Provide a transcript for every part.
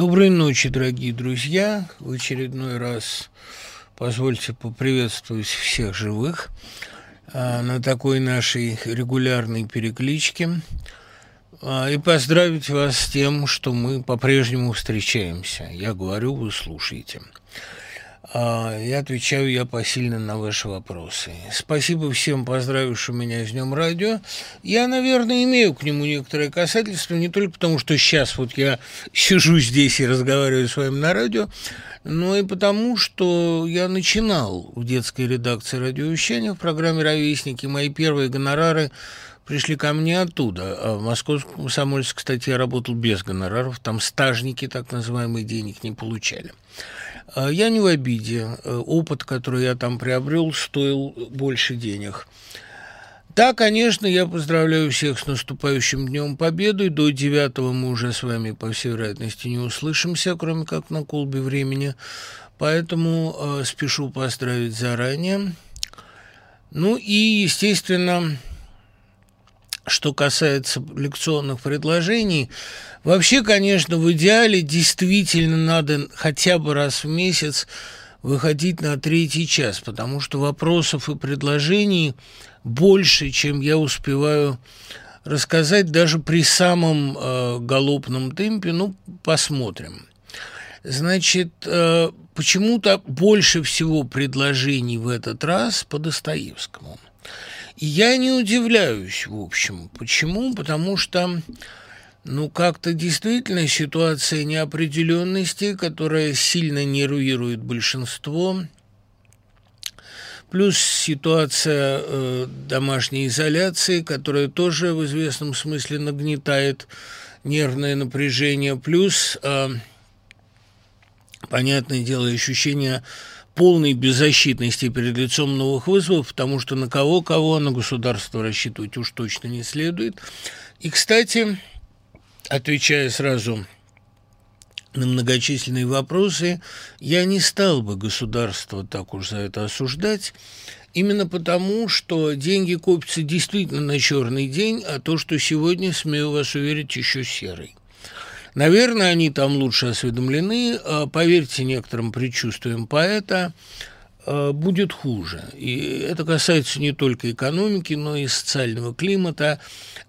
Доброй ночи, дорогие друзья. В очередной раз позвольте поприветствовать всех живых а, на такой нашей регулярной перекличке а, и поздравить вас с тем, что мы по-прежнему встречаемся. Я говорю, вы слушаете. А, я отвечаю я посильно на ваши вопросы. Спасибо всем, поздравившим меня с Днем Радио. Я, наверное, имею к нему некоторое касательство, не только потому, что сейчас вот я сижу здесь и разговариваю с вами на радио, но и потому, что я начинал в детской редакции радиовещания в программе «Ровесники». Мои первые гонорары пришли ко мне оттуда. А в Московском комсомольце, кстати, я работал без гонораров. Там стажники, так называемые, денег не получали. А, я не в обиде. Э, опыт, который я там приобрел, стоил больше денег. Да, конечно, я поздравляю всех с наступающим Днем Победы. До 9 мы уже с вами, по всей вероятности, не услышимся, кроме как на колбе времени. Поэтому э, спешу поздравить заранее. Ну и, естественно, что касается лекционных предложений, вообще, конечно, в идеале действительно надо хотя бы раз в месяц выходить на третий час, потому что вопросов и предложений больше, чем я успеваю рассказать даже при самом э, галопном темпе. Ну, посмотрим. Значит, э, почему-то больше всего предложений в этот раз по Достоевскому – я не удивляюсь, в общем. Почему? Потому что, ну, как-то действительно ситуация неопределенности, которая сильно нервирует большинство, плюс ситуация э, домашней изоляции, которая тоже в известном смысле нагнетает нервное напряжение, плюс, э, понятное дело, ощущение полной беззащитности перед лицом новых вызовов, потому что на кого-кого, на государство рассчитывать уж точно не следует. И, кстати, отвечая сразу на многочисленные вопросы, я не стал бы государство так уж за это осуждать, именно потому, что деньги копятся действительно на черный день, а то, что сегодня, смею вас уверить, еще серый. Наверное, они там лучше осведомлены. А, поверьте некоторым предчувствиям поэта, а, будет хуже. И это касается не только экономики, но и социального климата.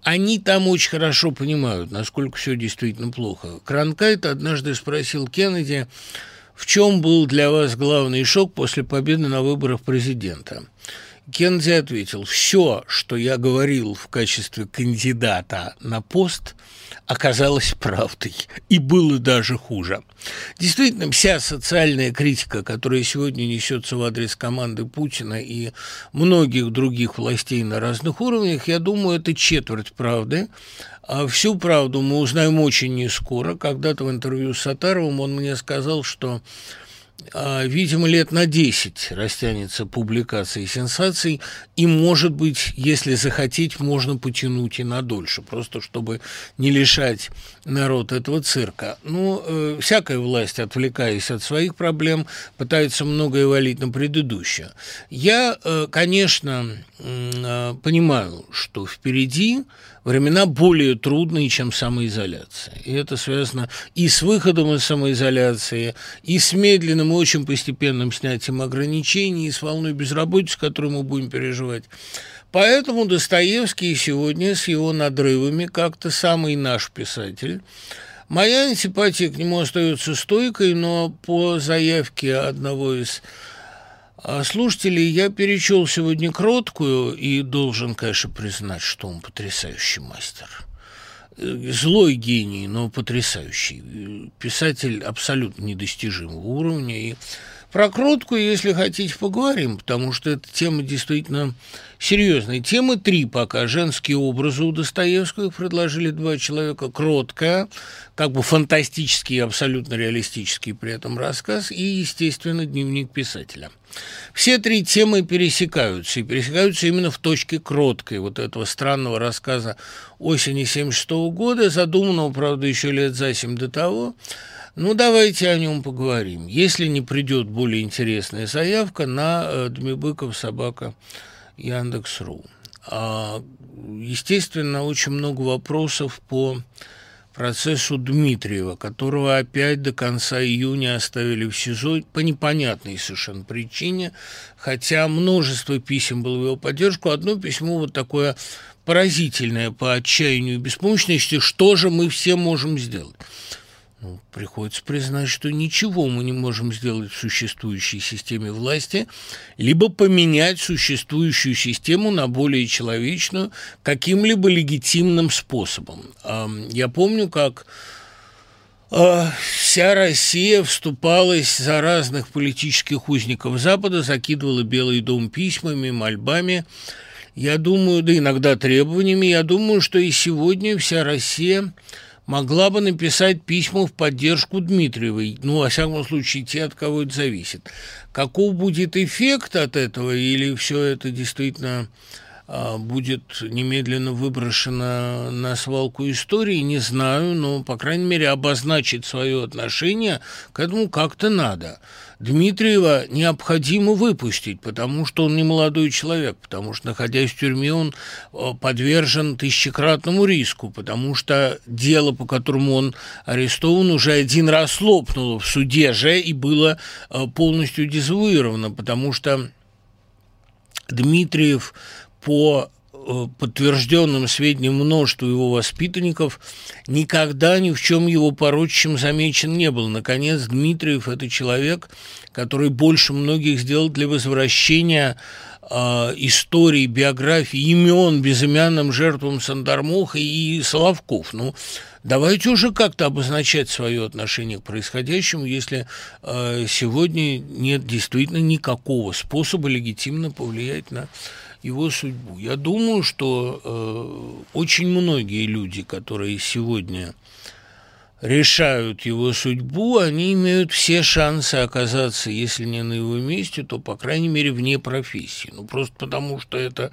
Они там очень хорошо понимают, насколько все действительно плохо. Кранкайт однажды спросил Кеннеди, в чем был для вас главный шок после победы на выборах президента? Кеннеди ответил, все, что я говорил в качестве кандидата на пост – оказалось правдой, и было даже хуже. Действительно, вся социальная критика, которая сегодня несется в адрес команды Путина и многих других властей на разных уровнях, я думаю, это четверть правды. А всю правду мы узнаем очень не скоро. Когда-то в интервью с Сатаровым он мне сказал, что видимо, лет на 10 растянется публикация сенсаций, и, может быть, если захотеть, можно потянуть и на дольше, просто чтобы не лишать народ этого цирка. Ну, э, всякая власть, отвлекаясь от своих проблем, пытается многое валить на предыдущее. Я, э, конечно, э, понимаю, что впереди времена более трудные, чем самоизоляция. И это связано и с выходом из самоизоляции, и с медленным и очень постепенным снятием ограничений, и с волной безработицы, которую мы будем переживать. Поэтому Достоевский сегодня с его надрывами как-то самый наш писатель. Моя антипатия к нему остается стойкой, но по заявке одного из а, слушателей, я перечел сегодня кроткую и должен, конечно, признать, что он потрясающий мастер. Э, злой гений, но потрясающий. Писатель абсолютно недостижимого уровня. И про кротку, если хотите, поговорим, потому что эта тема действительно серьезная. Темы три пока. Женские образы у Достоевского предложили два человека. Кроткая, как бы фантастический абсолютно реалистический при этом рассказ. И, естественно, дневник писателя. Все три темы пересекаются, и пересекаются именно в точке кроткой вот этого странного рассказа осени 76 года, задуманного, правда, еще лет за семь до того, ну, давайте о нем поговорим. Если не придет более интересная заявка на э, Дмибыков собака Яндекс.ру. А, естественно, очень много вопросов по процессу Дмитриева, которого опять до конца июня оставили в СИЗО по непонятной совершенно причине, хотя множество писем было в его поддержку. Одно письмо вот такое поразительное по отчаянию и беспомощности, что же мы все можем сделать. Ну, приходится признать, что ничего мы не можем сделать в существующей системе власти, либо поменять существующую систему на более человечную каким-либо легитимным способом. Я помню, как а, вся Россия вступалась за разных политических узников Запада, закидывала Белый дом письмами, мольбами. Я думаю, да иногда требованиями, я думаю, что и сегодня вся Россия могла бы написать письма в поддержку Дмитриевой. Ну, во всяком случае, те, от кого это зависит. Каков будет эффект от этого, или все это действительно будет немедленно выброшено на свалку истории, не знаю, но, по крайней мере, обозначить свое отношение к этому как-то надо. Дмитриева необходимо выпустить, потому что он не молодой человек, потому что, находясь в тюрьме, он э, подвержен тысячекратному риску, потому что дело, по которому он арестован, уже один раз лопнуло в суде же и было э, полностью дезавуировано, потому что Дмитриев по Э, подтвержденным сведениям множества его воспитанников, никогда ни в чем его порочащим замечен не был. Наконец, Дмитриев – это человек, который больше многих сделал для возвращения э, истории, биографии, имен безымянным жертвам Сандармоха и Соловков. Ну, давайте уже как-то обозначать свое отношение к происходящему, если э, сегодня нет действительно никакого способа легитимно повлиять на его судьбу. Я думаю, что э, очень многие люди, которые сегодня решают его судьбу, они имеют все шансы оказаться, если не на его месте, то, по крайней мере, вне профессии. Ну, просто потому, что это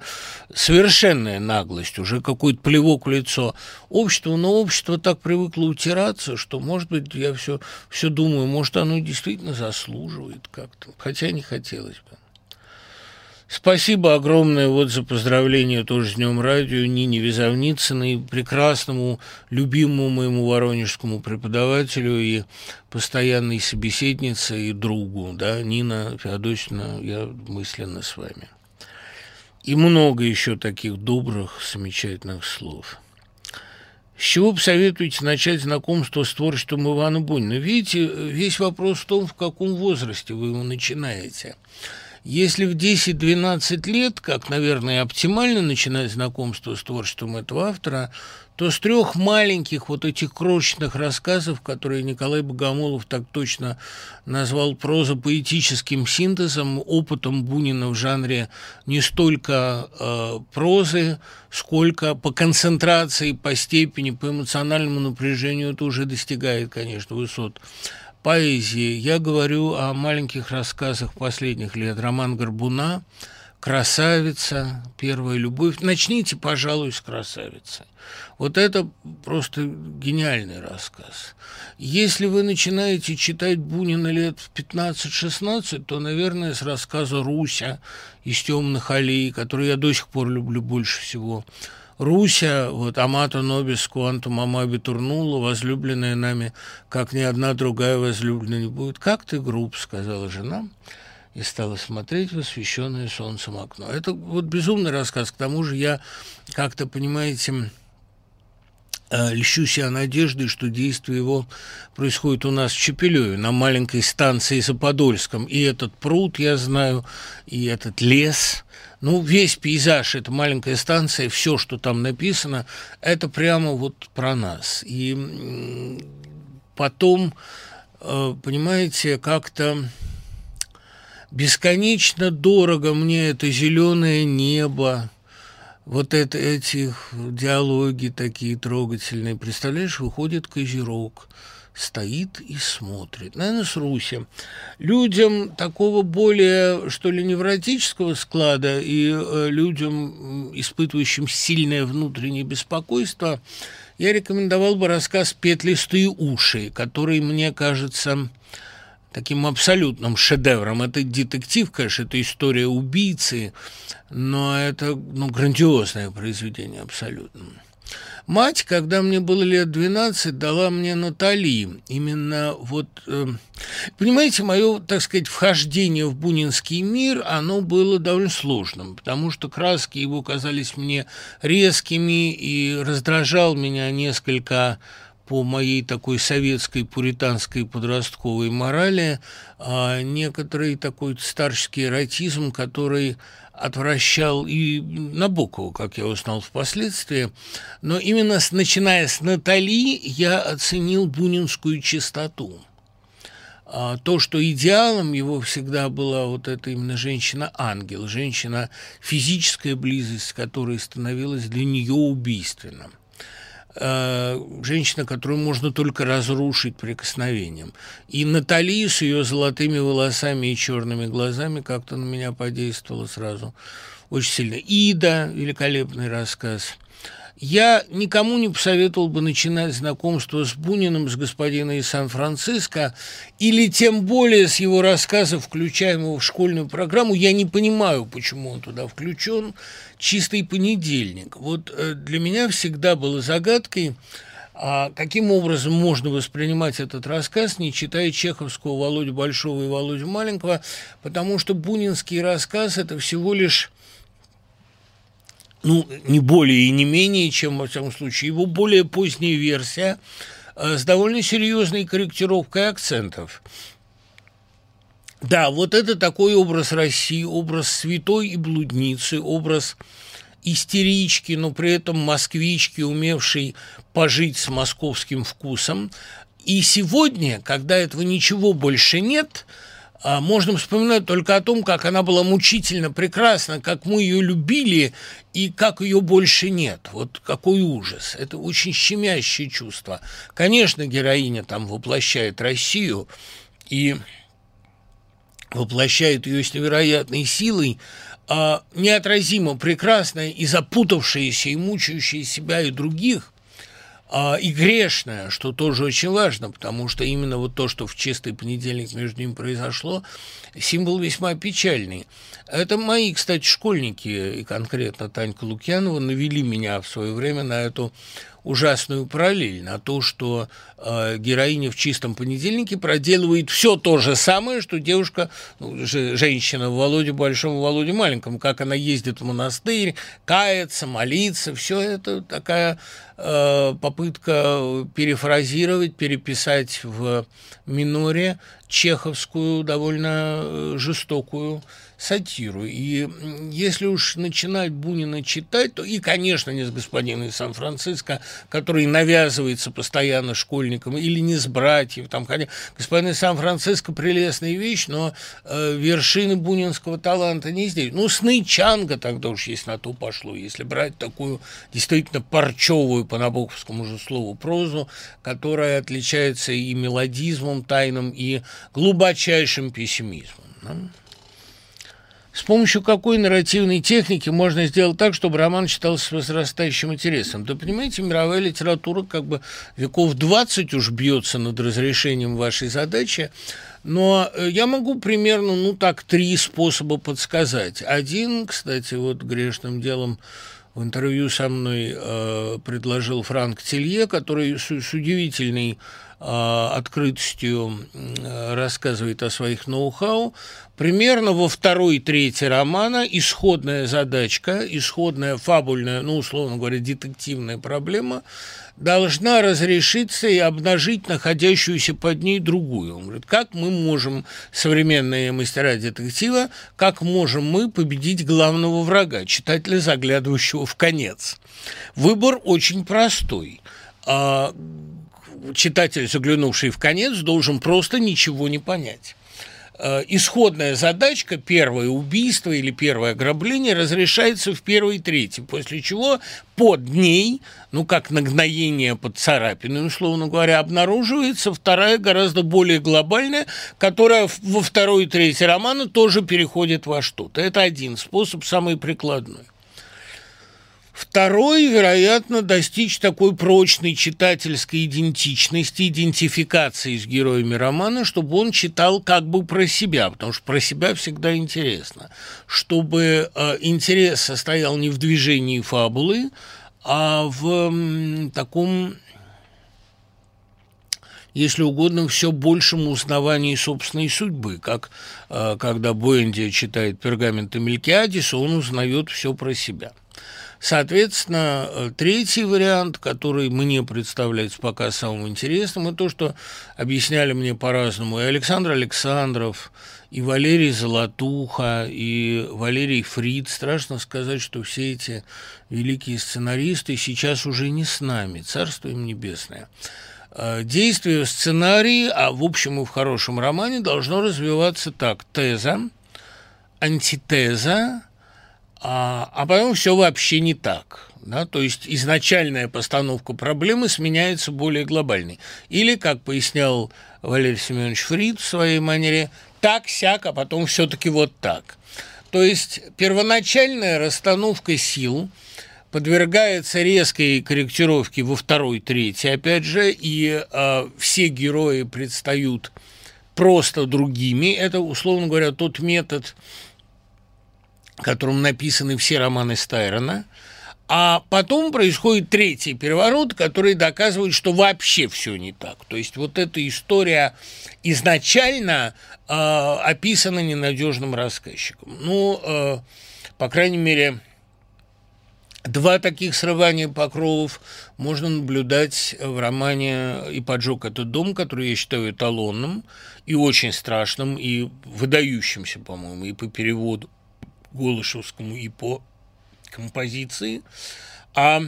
совершенная наглость, уже какой-то плевок в лицо обществу, но общество так привыкло утираться, что, может быть, я все, все думаю, может, оно действительно заслуживает как-то, хотя не хотелось бы. Спасибо огромное вот за поздравление тоже с Днем Радио Нине Визовницыной, прекрасному, любимому моему воронежскому преподавателю и постоянной собеседнице и другу, да, Нина Феодосина, я мысленно с вами. И много еще таких добрых, замечательных слов. С чего посоветуете начать знакомство с творчеством Ивана Бунина? Видите, весь вопрос в том, в каком возрасте вы его начинаете – если в 10-12 лет, как, наверное, оптимально начинать знакомство с творчеством этого автора, то с трех маленьких вот этих крошечных рассказов, которые Николай Богомолов так точно назвал проза-поэтическим синтезом, опытом Бунина в жанре не столько э, прозы, сколько по концентрации, по степени, по эмоциональному напряжению это уже достигает, конечно, высот поэзии. Я говорю о маленьких рассказах последних лет. Роман Горбуна, «Красавица», «Первая любовь». Начните, пожалуй, с «Красавицы». Вот это просто гениальный рассказ. Если вы начинаете читать Бунина лет в 15-16, то, наверное, с рассказа «Руся» из «Темных аллей», который я до сих пор люблю больше всего – Руся, вот Амата Нобис Куантум Амаби Турнула, возлюбленная нами, как ни одна другая возлюбленная не будет. «Как ты груб», — сказала жена, и стала смотреть в освещенное солнцем окно. Это вот безумный рассказ. К тому же я как-то, понимаете, э, льщу себя надеждой, что действие его происходит у нас в Чепелеве, на маленькой станции за Подольском. И этот пруд, я знаю, и этот лес, ну, весь пейзаж, эта маленькая станция, все, что там написано, это прямо вот про нас. И потом, э, понимаете, как-то бесконечно дорого мне это зеленое небо, вот это, эти диалоги такие трогательные. Представляешь, выходит козерог – стоит и смотрит. Наверное, с Руси. Людям такого более, что ли, невротического склада и э, людям, испытывающим сильное внутреннее беспокойство, я рекомендовал бы рассказ «Петлистые уши», который, мне кажется, таким абсолютным шедевром. Это детектив, конечно, это история убийцы, но это ну, грандиозное произведение абсолютно. Мать, когда мне было лет 12, дала мне Натали. Именно вот, э, понимаете, мое, так сказать, вхождение в бунинский мир, оно было довольно сложным, потому что краски его казались мне резкими и раздражал меня несколько по моей такой советской пуританской подростковой морали а некоторый такой старческий эротизм, который отвращал и Набокова, как я узнал впоследствии. Но именно с, начиная с Натали я оценил бунинскую чистоту. А то, что идеалом его всегда была вот эта именно женщина-ангел, женщина, физическая близость, которая становилась для нее убийственным. Э, женщина, которую можно только разрушить прикосновением. И Натали с ее золотыми волосами и черными глазами как-то на меня подействовала сразу очень сильно. Ида, великолепный рассказ – я никому не посоветовал бы начинать знакомство с Буниным, с господином из Сан-Франциско, или тем более с его рассказов, включаемого в школьную программу. Я не понимаю, почему он туда включен. Чистый понедельник. Вот э, для меня всегда было загадкой, а каким образом можно воспринимать этот рассказ, не читая чеховского Володю Большого и Володю Маленького, потому что бунинский рассказ – это всего лишь ну, не более и не менее, чем, во всяком случае, его более поздняя версия э, с довольно серьезной корректировкой акцентов. Да, вот это такой образ России, образ святой и блудницы, образ истерички, но при этом москвички, умевшей пожить с московским вкусом. И сегодня, когда этого ничего больше нет – можно вспоминать только о том, как она была мучительно прекрасна, как мы ее любили и как ее больше нет. Вот какой ужас. Это очень щемящее чувство. Конечно, героиня там воплощает Россию и воплощает ее с невероятной силой, а неотразимо прекрасная и запутавшаяся, и мучающая себя и других – а, и грешная, что тоже очень важно, потому что именно вот то, что в чистый понедельник между ними произошло, символ весьма печальный. Это мои, кстати, школьники, и конкретно Танька Лукьянова, навели меня в свое время на эту ужасную параллель на то, что э, героиня в чистом понедельнике проделывает все то же самое, что девушка, ну, же, женщина в Володе Большом и Володе Маленьком, как она ездит в монастырь, кается, молится, все это такая э, попытка перефразировать, переписать в миноре чеховскую довольно э, жестокую сатиру. И если уж начинать Бунина читать, то и, конечно, не с господина из Сан-Франциско, который навязывается постоянно школьникам, или не с братьев. Там, хотя господин из Сан-Франциско прелестная вещь, но э, вершины бунинского таланта не здесь. Ну, сны Чанга тогда уж, если на то пошло, если брать такую действительно парчевую, по набоковскому же слову, прозу, которая отличается и мелодизмом тайным, и глубочайшим пессимизмом. Да? С помощью какой нарративной техники можно сделать так, чтобы роман читался с возрастающим интересом? Да, понимаете, мировая литература как бы веков 20 уж бьется над разрешением вашей задачи, но э, я могу примерно, ну так, три способа подсказать. Один, кстати, вот грешным делом в интервью со мной э, предложил Франк Телье, который с, с удивительной открытостью рассказывает о своих ноу-хау. Примерно во второй трети романа исходная задачка, исходная фабульная, ну, условно говоря, детективная проблема должна разрешиться и обнажить находящуюся под ней другую. Он говорит, как мы можем, современные мастера детектива, как можем мы победить главного врага, читателя, заглядывающего в конец? Выбор очень простой а, читатель, заглянувший в конец, должен просто ничего не понять э, исходная задачка, первое убийство или первое ограбление разрешается в первой трети, после чего под ней, ну, как нагноение под царапиной, условно говоря, обнаруживается вторая, гораздо более глобальная, которая во второй и третьей романа тоже переходит во что-то. Это один способ, самый прикладной. Второй, вероятно, достичь такой прочной читательской идентичности, идентификации с героями романа, чтобы он читал как бы про себя, потому что про себя всегда интересно. Чтобы э, интерес состоял не в движении фабулы, а в таком если угодно, все большему узнавании собственной судьбы, как э, когда Буэнди читает пергаменты Мелькиадиса, он узнает все про себя. Соответственно, э, третий вариант, который мне представляется пока самым интересным, это то, что объясняли мне по-разному и Александр Александров, и Валерий Золотуха, и Валерий Фрид. Страшно сказать, что все эти великие сценаристы сейчас уже не с нами. Царство им небесное. Э, действие в сценарии, а в общем и в хорошем романе, должно развиваться так. Теза, антитеза, а, а потом все вообще не так. Да? То есть изначальная постановка проблемы сменяется более глобальной. Или, как пояснял Валерий Семенович Фрид в своей манере, так-сяк, а потом все-таки вот так. То есть первоначальная расстановка сил подвергается резкой корректировке во второй, третьей, опять же, и э, все герои предстают просто другими. Это, условно говоря, тот метод, которым написаны все романы Стайрона – а потом происходит третий переворот, который доказывает, что вообще все не так. То есть вот эта история изначально э, описана ненадежным рассказчиком. Ну, э, по крайней мере, два таких срывания покровов можно наблюдать в романе «И поджег этот дом», который я считаю эталонным и очень страшным, и выдающимся, по-моему, и по переводу Голышевскому, и по композиции, а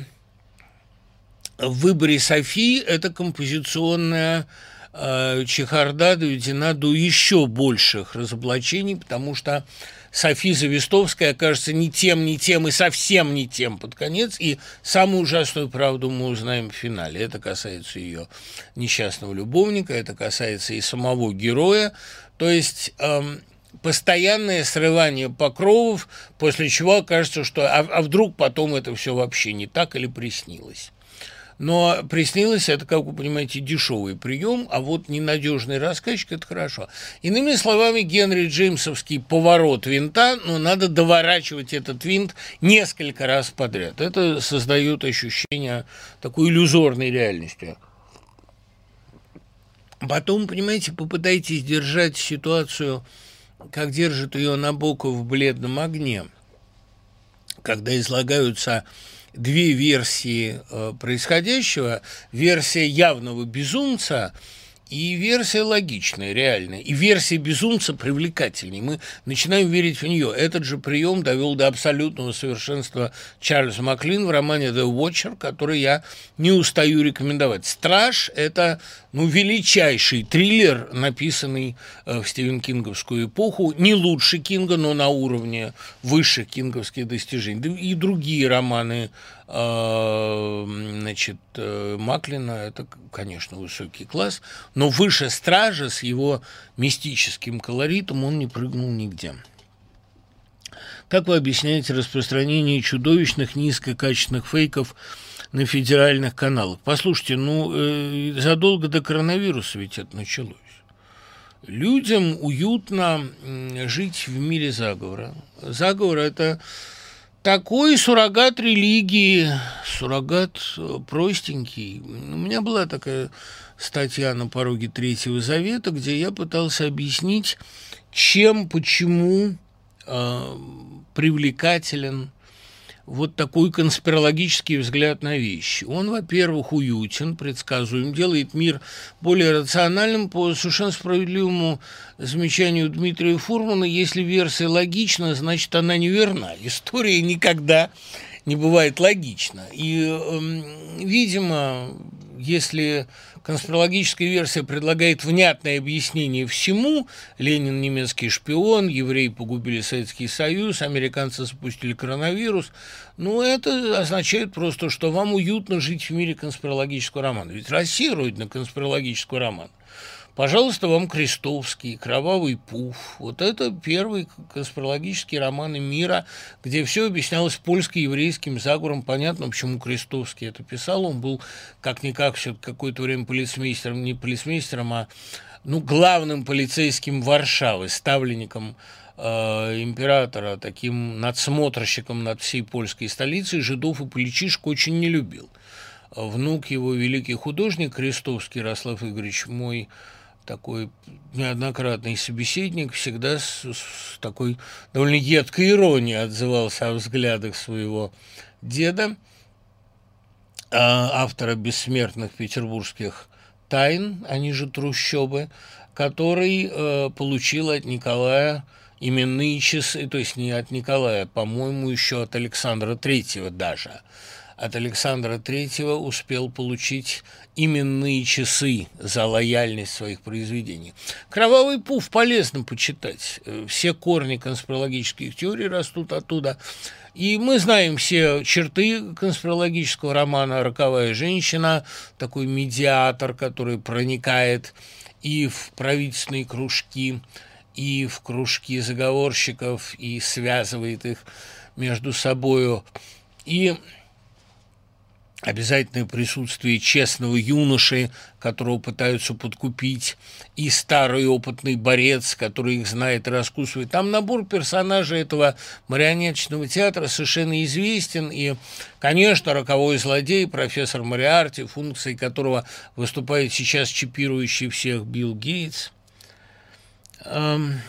в выборе Софии эта композиционная э, чехарда доведена до еще больших разоблачений, потому что София Завистовская окажется не тем, не тем и совсем не тем под конец, и самую ужасную правду мы узнаем в финале. Это касается ее несчастного любовника, это касается и самого героя. То есть эм, постоянное срывание покровов, после чего окажется, что а, а вдруг потом это все вообще не так или приснилось. Но приснилось это, как вы понимаете, дешевый прием, а вот ненадежный рассказчик – это хорошо. Иными словами, Генри Джеймсовский поворот винта, но надо доворачивать этот винт несколько раз подряд. Это создает ощущение такой иллюзорной реальности. Потом, понимаете, попытайтесь держать ситуацию – как держит ее Набоков в бледном огне, когда излагаются две версии э, происходящего, версия явного безумца – и версия логичная, реальная. И версия безумца привлекательней. Мы начинаем верить в нее. Этот же прием довел до абсолютного совершенства Чарльз Маклин в романе «The Watcher», который я не устаю рекомендовать. «Страж» — это ну, величайший триллер, написанный э, в Стивен Кинговскую эпоху. Не лучше Кинга, но на уровне высших кинговских достижений. И другие романы а, значит, э, Маклина – это, конечно, высокий класс, но выше Стража с его мистическим колоритом он не прыгнул нигде. Как вы объясняете распространение чудовищных низкокачественных фейков на федеральных каналах? Послушайте, ну, э, задолго до коронавируса ведь это началось. Людям уютно жить в мире заговора. Заговор – это такой суррогат религии, суррогат э, простенький. У меня была такая статья на пороге Третьего Завета, где я пытался объяснить, чем, почему э, привлекателен вот такой конспирологический взгляд на вещи. Он, во-первых, уютен, предсказуем, делает мир более рациональным по совершенно справедливому замечанию Дмитрия Фурмана. Если версия логична, значит, она неверна. История никогда не бывает логична. И, э, видимо, если конспирологическая версия предлагает внятное объяснение всему. Ленин немецкий шпион, евреи погубили Советский Союз, американцы запустили коронавирус. Ну, это означает просто, что вам уютно жить в мире конспирологического романа. Ведь Россия родина конспирологического романа. Пожалуйста, вам Крестовский, Кровавый пуф. Вот это первый конспирологический роман мира, где все объяснялось польско-еврейским заговором. Понятно, почему Крестовский это писал. Он был как-никак все какое-то время полицмейстером, не полицмейстером, а ну, главным полицейским Варшавы, ставленником э, императора таким надсмотрщиком над всей польской столицей, жидов и поличишек очень не любил. Внук его, великий художник Крестовский Ярослав Игоревич, мой такой неоднократный собеседник, всегда с, с такой довольно едкой иронией отзывался о взглядах своего деда, а, автора бессмертных петербургских тайн, они же трущобы, который э, получил от Николая именные часы, то есть не от Николая, по-моему, еще от Александра Третьего даже – от Александра III успел получить именные часы за лояльность своих произведений. «Кровавый пуф» полезно почитать. Все корни конспирологических теорий растут оттуда. И мы знаем все черты конспирологического романа «Роковая женщина», такой медиатор, который проникает и в правительственные кружки, и в кружки заговорщиков, и связывает их между собою. И обязательное присутствие честного юноши, которого пытаются подкупить, и старый опытный борец, который их знает и раскусывает. Там набор персонажей этого марионеточного театра совершенно известен, и, конечно, роковой злодей, профессор Мариарти, функцией которого выступает сейчас чипирующий всех Билл Гейтс. Эм,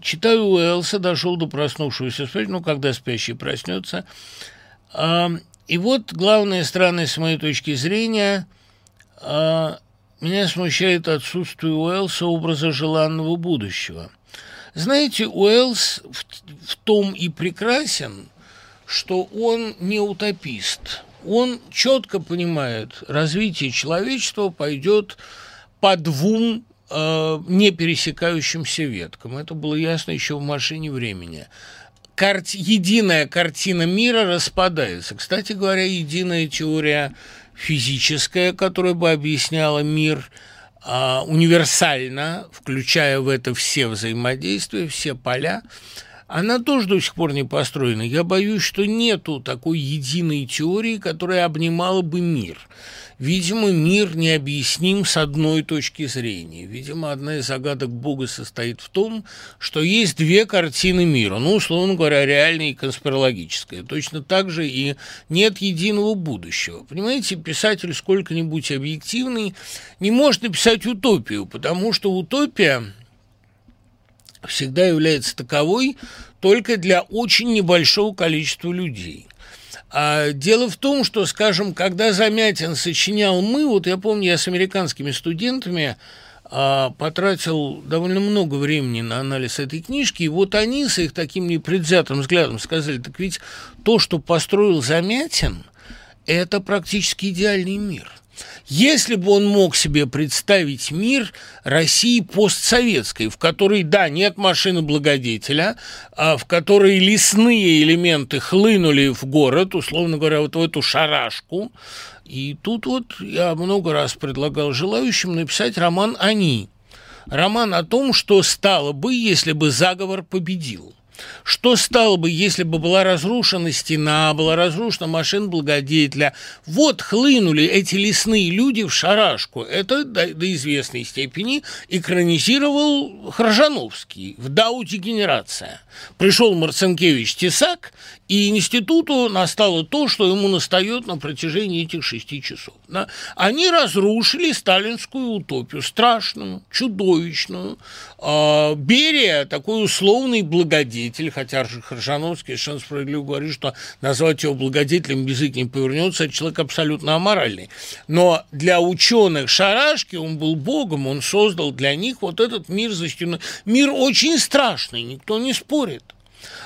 читаю Уэллса, дошел до проснувшегося спать, ну, когда спящий проснется, эм, и вот главная странность с моей точки зрения а, меня смущает отсутствие Уэллса образа желанного будущего. Знаете, Уэллс в, в том и прекрасен, что он не утопист. Он четко понимает, развитие человечества пойдет по двум э, не пересекающимся веткам. Это было ясно еще в «Машине времени» карт... единая картина мира распадается. Кстати говоря, единая теория физическая, которая бы объясняла мир а, универсально, включая в это все взаимодействия, все поля, она тоже до сих пор не построена. Я боюсь, что нету такой единой теории, которая обнимала бы мир – Видимо, мир необъясним с одной точки зрения. Видимо, одна из загадок Бога состоит в том, что есть две картины мира, ну, условно говоря, реальная и конспирологическая. Точно так же и нет единого будущего. Понимаете, писатель сколько-нибудь объективный не может написать утопию, потому что утопия всегда является таковой только для очень небольшого количества людей. А дело в том, что, скажем, когда Замятин сочинял «Мы», вот я помню, я с американскими студентами а, потратил довольно много времени на анализ этой книжки, и вот они с их таким непредвзятым взглядом сказали, так ведь то, что построил Замятин, это практически идеальный мир – если бы он мог себе представить мир России постсоветской, в которой, да, нет машины благодетеля, а в которой лесные элементы хлынули в город, условно говоря, вот в эту шарашку, и тут вот я много раз предлагал желающим написать роман «Они». Роман о том, что стало бы, если бы заговор победил. Что стало бы, если бы была разрушена стена, была разрушена машина благодетеля? Вот хлынули эти лесные люди в шарашку. Это до, до известной степени экранизировал Хржановский в «Дауте генерация». Пришел Марцинкевич Тесак, и институту настало то, что ему настает на протяжении этих шести часов. Да? Они разрушили сталинскую утопию, страшную, чудовищную. А, Берия, такой условный благодетель, хотя Хржановский совершенно справедливо говорит, что назвать его благодетелем язык не повернется, это человек абсолютно аморальный. Но для ученых Шарашки он был богом, он создал для них вот этот мир за стеной. Мир очень страшный, никто не спорит.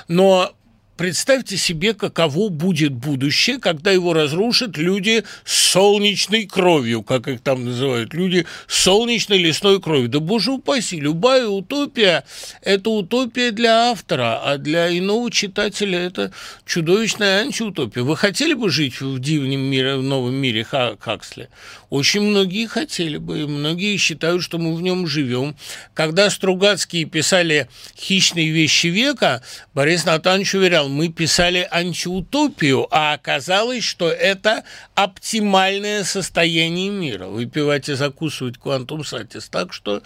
Но Представьте себе, каково будет будущее, когда его разрушат люди с солнечной кровью, как их там называют, люди с солнечной лесной кровью. Да боже упаси, любая утопия – это утопия для автора, а для иного читателя это чудовищная антиутопия. Вы хотели бы жить в дивном мире, в новом мире Хаксли? Очень многие хотели бы, многие считают, что мы в нем живем. Когда Стругацкие писали «Хищные вещи века», Борис Натанович уверял, сказал, мы писали антиутопию, а оказалось, что это оптимальное состояние мира. Выпивать и закусывать квантум сатис. Так что,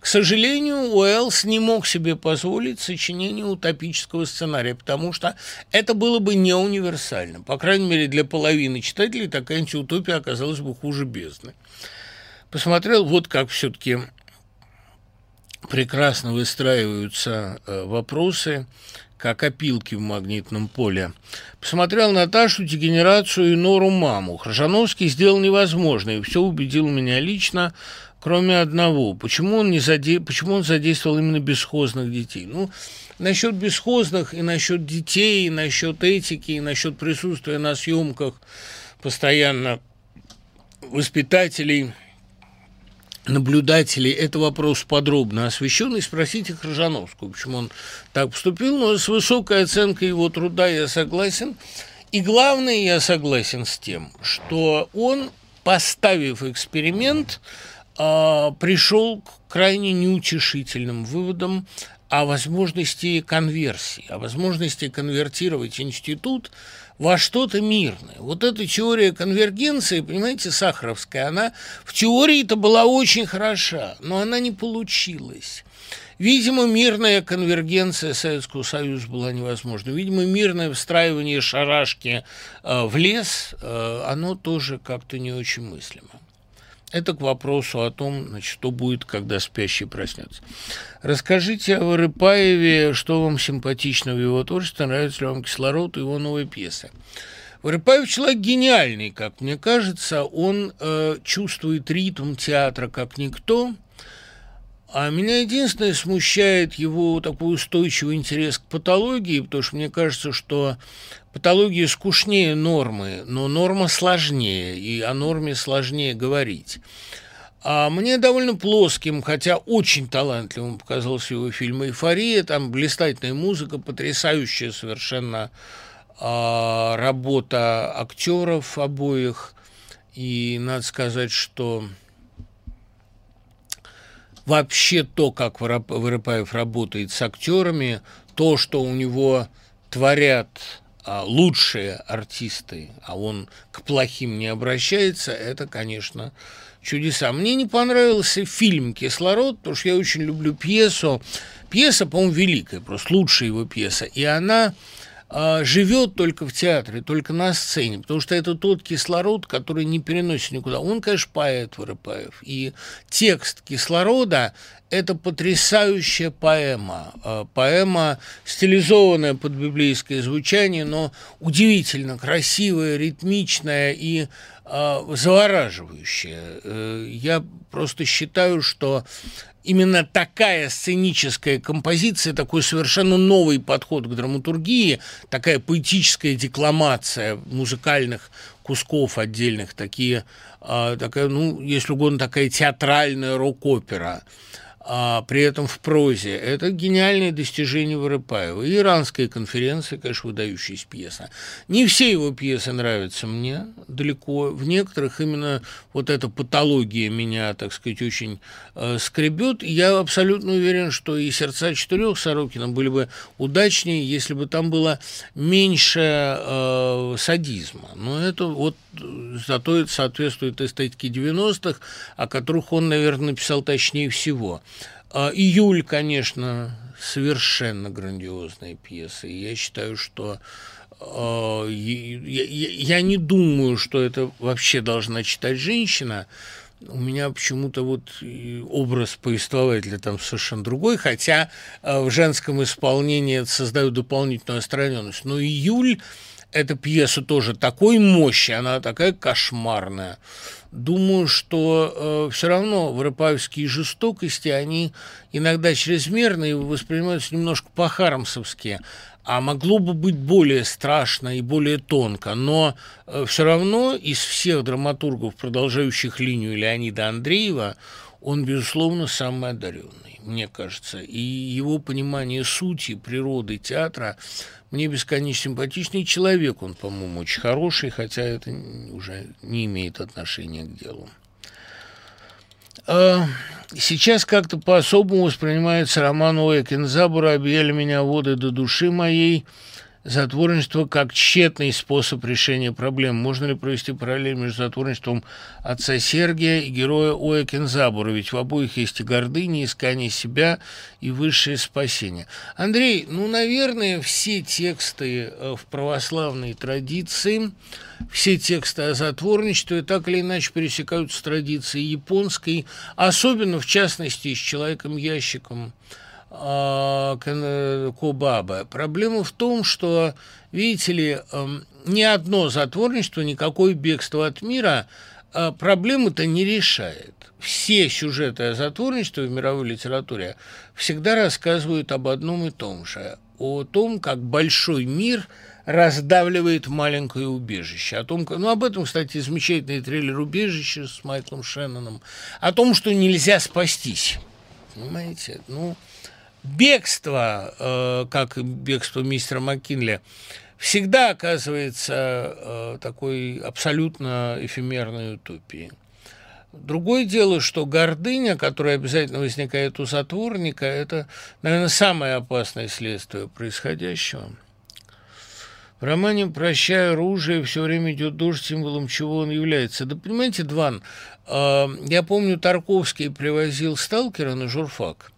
к сожалению, Уэллс не мог себе позволить сочинение утопического сценария, потому что это было бы не универсально. По крайней мере, для половины читателей такая антиутопия оказалась бы хуже бездны. Посмотрел, вот как все-таки прекрасно выстраиваются э, вопросы, как опилки в магнитном поле. Посмотрел Наташу, дегенерацию и Нору маму. Хржановский сделал невозможное, и все убедил меня лично, кроме одного. Почему он, не заде... Почему он задействовал именно бесхозных детей? Ну, насчет бесхозных и насчет детей, и насчет этики, и насчет присутствия на съемках постоянно воспитателей – наблюдателей это вопрос подробно освещенный, спросите Крыжановского, почему он так поступил, но с высокой оценкой его труда я согласен. И главное, я согласен с тем, что он, поставив эксперимент, а, пришел к крайне неутешительным выводам о возможности конверсии, о возможности конвертировать институт во что-то мирное. Вот эта теория конвергенции, понимаете, Сахаровская, она в теории-то была очень хороша, но она не получилась. Видимо, мирная конвергенция Советского Союза была невозможна. Видимо, мирное встраивание шарашки э, в лес, э, оно тоже как-то не очень мыслимо. Это к вопросу о том, значит, что будет, когда спящий проснется. Расскажите о Вырыпаеве, что вам симпатично в его творчестве, нравится ли вам кислород и его новые пьесы. Вырыпаев человек гениальный, как мне кажется, он э, чувствует ритм театра как никто, а меня единственное смущает его такой устойчивый интерес к патологии, потому что мне кажется, что Патология скучнее нормы, но норма сложнее, и о норме сложнее говорить. А мне довольно плоским, хотя очень талантливым показался его фильм «Эйфория». Там блистательная музыка, потрясающая совершенно а, работа актеров обоих. И надо сказать, что вообще то, как Воропаев работает с актерами, то, что у него творят лучшие артисты, а он к плохим не обращается, это, конечно, чудеса. Мне не понравился фильм «Кислород», потому что я очень люблю пьесу. Пьеса, по-моему, великая, просто лучшая его пьеса. И она а, живет только в театре, только на сцене, потому что это тот кислород, который не переносит никуда. Он, конечно, поэт Воропаев, и текст кислорода – это потрясающая поэма. А, поэма, стилизованная под библейское звучание, но удивительно красивая, ритмичная и а, завораживающая. Э, я просто считаю, что именно такая сценическая композиция, такой совершенно новый подход к драматургии, такая поэтическая декламация музыкальных кусков отдельных, такие, а, такая, ну, если угодно, такая театральная рок-опера – а при этом в прозе. Это гениальное достижение Воропаева. Иранская конференция, конечно, выдающаяся пьеса. Не все его пьесы нравятся мне далеко. В некоторых именно вот эта патология меня, так сказать, очень э, скребет. Я абсолютно уверен, что и «Сердца четырех» Сорокина были бы удачнее, если бы там было меньше э, садизма. Но это вот зато это соответствует эстетике 90-х, о которых он, наверное, написал точнее всего. А, июль, конечно, совершенно грандиозная пьеса. И я считаю, что э, я, я не думаю, что это вообще должна читать женщина. У меня почему-то вот образ повествователя там совершенно другой, хотя э, в женском исполнении это создает дополнительную остраненность. Но июль эта пьеса тоже такой мощи, она такая кошмарная. Думаю, что э, все равно воропаевские жестокости, они иногда чрезмерны и воспринимаются немножко по-харамсовски, а могло бы быть более страшно и более тонко. Но э, все равно из всех драматургов, продолжающих линию Леонида Андреева, он, безусловно, самый одаренный, мне кажется. И его понимание сути, природы театра мне бесконечно симпатичный человек, он, по-моему, очень хороший, хотя это уже не имеет отношения к делу. А, сейчас как-то по-особому воспринимается роман Уэкин «Забора объяли меня воды до души моей», затворничество как тщетный способ решения проблем. Можно ли провести параллель между затворничеством отца Сергия и героя Оя Кензабура? Ведь в обоих есть и гордыня, и искание себя, и высшее спасение. Андрей, ну, наверное, все тексты э, в православной традиции, все тексты о затворничестве так или иначе пересекаются с традицией японской, особенно, в частности, с человеком-ящиком а, Кобаба. Проблема в том, что, видите ли, эм, ни одно затворничество, никакое бегство от мира а, проблемы-то не решает. Все сюжеты о затворничестве в мировой литературе всегда рассказывают об одном и том же. О том, как большой мир раздавливает маленькое убежище. О том, ну, об этом, кстати, замечательный трейлер «Убежище» с Майклом Шенноном. О том, что нельзя спастись. Понимаете? Ну, бегство, э, как бегство мистера Маккинли, всегда оказывается э, такой абсолютно эфемерной утопией. Другое дело, что гордыня, которая обязательно возникает у затворника, это, наверное, самое опасное следствие происходящего. В романе «Прощай оружие» все время идет дождь, символом чего он является. Да понимаете, Дван, э, я помню, Тарковский привозил сталкера на журфак,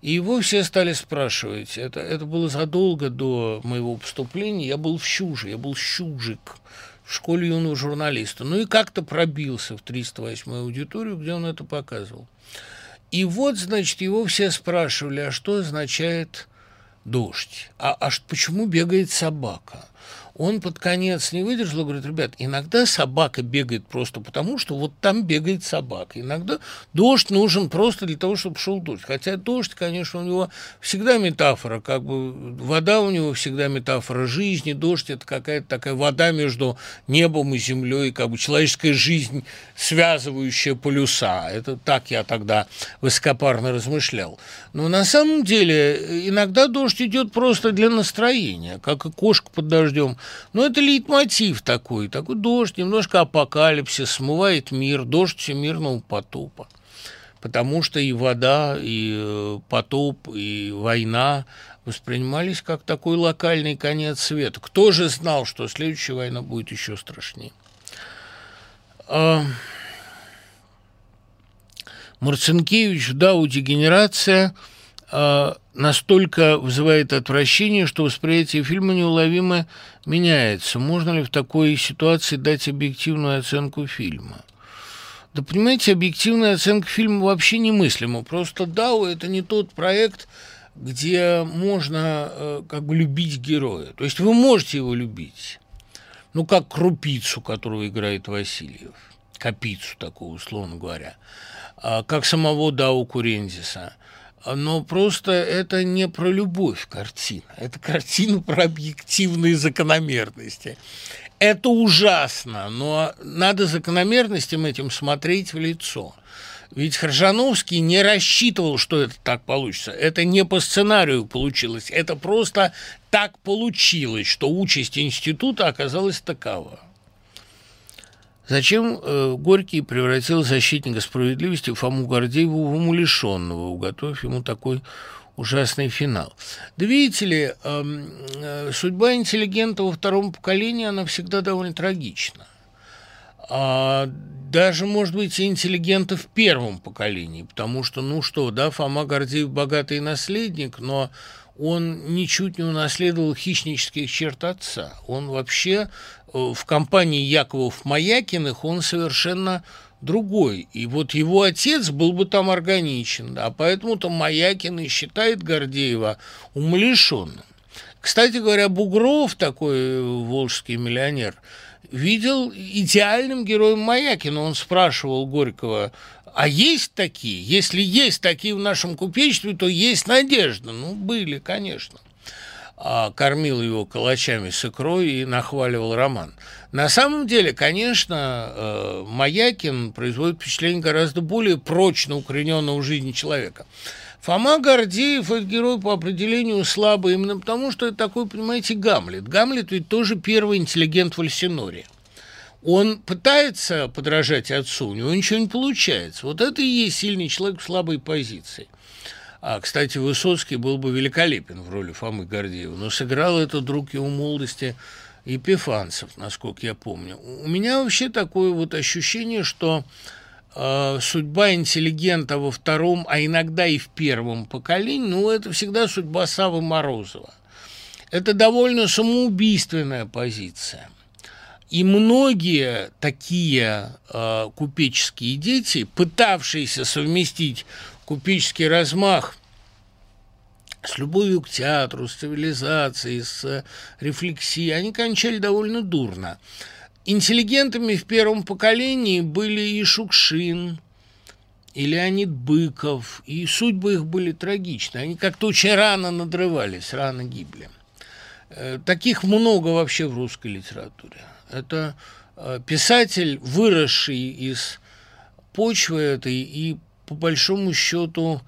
и его все стали спрашивать. Это, это было задолго до моего поступления. Я был в Щуже, я был щужик в школе юного журналиста. Ну и как-то пробился в 308-ю аудиторию, где он это показывал. И вот, значит, его все спрашивали, а что означает дождь? А, а почему бегает собака? Он под конец не выдержал и говорит, ребят, иногда собака бегает просто потому, что вот там бегает собака. Иногда дождь нужен просто для того, чтобы шел дождь. Хотя дождь, конечно, у него всегда метафора, как бы вода у него всегда метафора жизни, дождь – это какая-то такая вода между небом и землей, как бы человеческая жизнь, связывающая полюса. Это так я тогда высокопарно размышлял. Но на самом деле иногда дождь идет просто для настроения, как и кошка под дождем – но это лейтмотив такой, такой дождь, немножко апокалипсис, смывает мир, дождь всемирного потопа. Потому что и вода, и э, потоп, и война воспринимались как такой локальный конец света. Кто же знал, что следующая война будет еще страшнее? А... Марцинкевич, да, у дегенерация – настолько вызывает отвращение, что восприятие фильма неуловимо меняется. Можно ли в такой ситуации дать объективную оценку фильма? Да понимаете, объективная оценка фильма вообще немыслима. Просто «Дау» — это не тот проект, где можно э, как бы любить героя. То есть вы можете его любить, ну, как крупицу, которую играет Васильев, капицу такую, условно говоря, а, как самого Дау Курензиса – но просто это не про любовь картина, это картина про объективные закономерности. Это ужасно, но надо закономерностям этим смотреть в лицо. Ведь Хржановский не рассчитывал, что это так получится. Это не по сценарию получилось. Это просто так получилось, что участь института оказалась такова. Зачем э, Горький превратил защитника справедливости Фому Гордееву в умалишенного, уготовив ему такой ужасный финал. Да видите ли, эм, э, судьба интеллигента во втором поколении, она всегда довольно трагична. А даже, может быть, и интеллигента в первом поколении, потому что, ну что, да, Фома Гордеев богатый наследник, но он ничуть не унаследовал хищнических черт отца. Он вообще э, в компании Яковов-Маякиных он совершенно другой. И вот его отец был бы там органичен, а поэтому-то Маякин и считает Гордеева умалишенным. Кстати говоря, Бугров, такой э, волжский миллионер, видел идеальным героем Маякина. Он спрашивал Горького, а есть такие? Если есть такие в нашем купечестве, то есть надежда. Ну, были, конечно. А кормил его калачами с икрой и нахваливал роман. На самом деле, конечно, э, Маякин производит впечатление гораздо более прочно укорененного в жизни человека. Фома Гордеев – это герой по определению слабый именно потому, что это такой, понимаете, Гамлет. Гамлет ведь тоже первый интеллигент в Альсиноре он пытается подражать отцу, у него ничего не получается. Вот это и есть сильный человек в слабой позиции. А, кстати, Высоцкий был бы великолепен в роли Фомы Гордеева, но сыграл это друг его молодости Епифанцев, насколько я помню. У меня вообще такое вот ощущение, что э, судьба интеллигента во втором, а иногда и в первом поколении, ну, это всегда судьба Савы Морозова. Это довольно самоубийственная позиция. И многие такие э, купеческие дети, пытавшиеся совместить купеческий размах с любовью к театру, с цивилизацией, с рефлексией, они кончали довольно дурно. Интеллигентами в первом поколении были и Шукшин, и Леонид Быков, и судьбы их были трагичны. Они как-то очень рано надрывались, рано гибли. Э, таких много вообще в русской литературе. Это э, писатель, выросший из почвы этой и, по большому счету,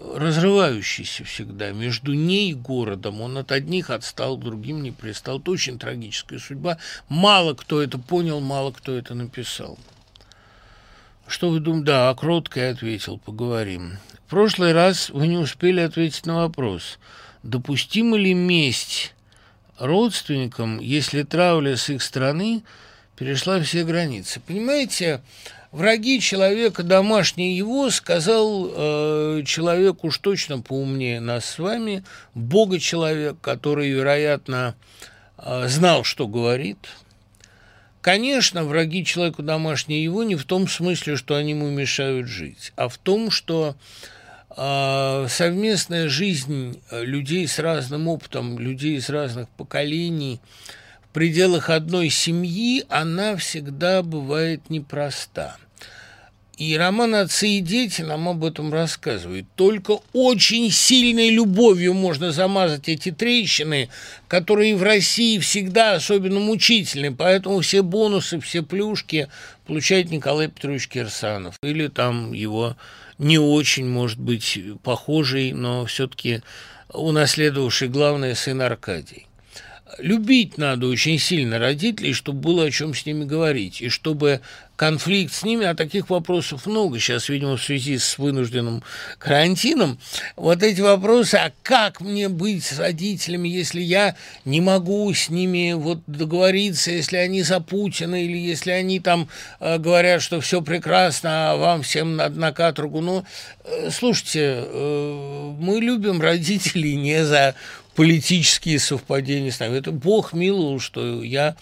разрывающийся всегда между ней и городом. Он от одних отстал, другим не пристал. Это очень трагическая судьба. Мало кто это понял, мало кто это написал. Что вы думаете? Да, о кроткой ответил, поговорим. В прошлый раз вы не успели ответить на вопрос. Допустима ли месть родственникам, если травля с их стороны перешла все границы. Понимаете, враги человека домашние его, сказал э, человек уж точно поумнее нас с вами, Бога-человек, который, вероятно, э, знал, что говорит. Конечно, враги человека домашние его не в том смысле, что они ему мешают жить, а в том, что совместная жизнь людей с разным опытом, людей из разных поколений в пределах одной семьи, она всегда бывает непроста. И роман «Отцы и дети» нам об этом рассказывает. Только очень сильной любовью можно замазать эти трещины, которые в России всегда особенно мучительны. Поэтому все бонусы, все плюшки получает Николай Петрович Кирсанов. Или там его не очень, может быть, похожий, но все-таки унаследовавший главное сын Аркадий. Любить надо очень сильно родителей, чтобы было о чем с ними говорить, и чтобы конфликт с ними, а таких вопросов много сейчас, видимо, в связи с вынужденным карантином, вот эти вопросы, а как мне быть с родителями, если я не могу с ними вот договориться, если они за Путина, или если они там э, говорят, что все прекрасно, а вам всем надо на каторгу. Ну, э, слушайте, э, мы любим родителей не за политические совпадения с нами. Это Бог миловал, что я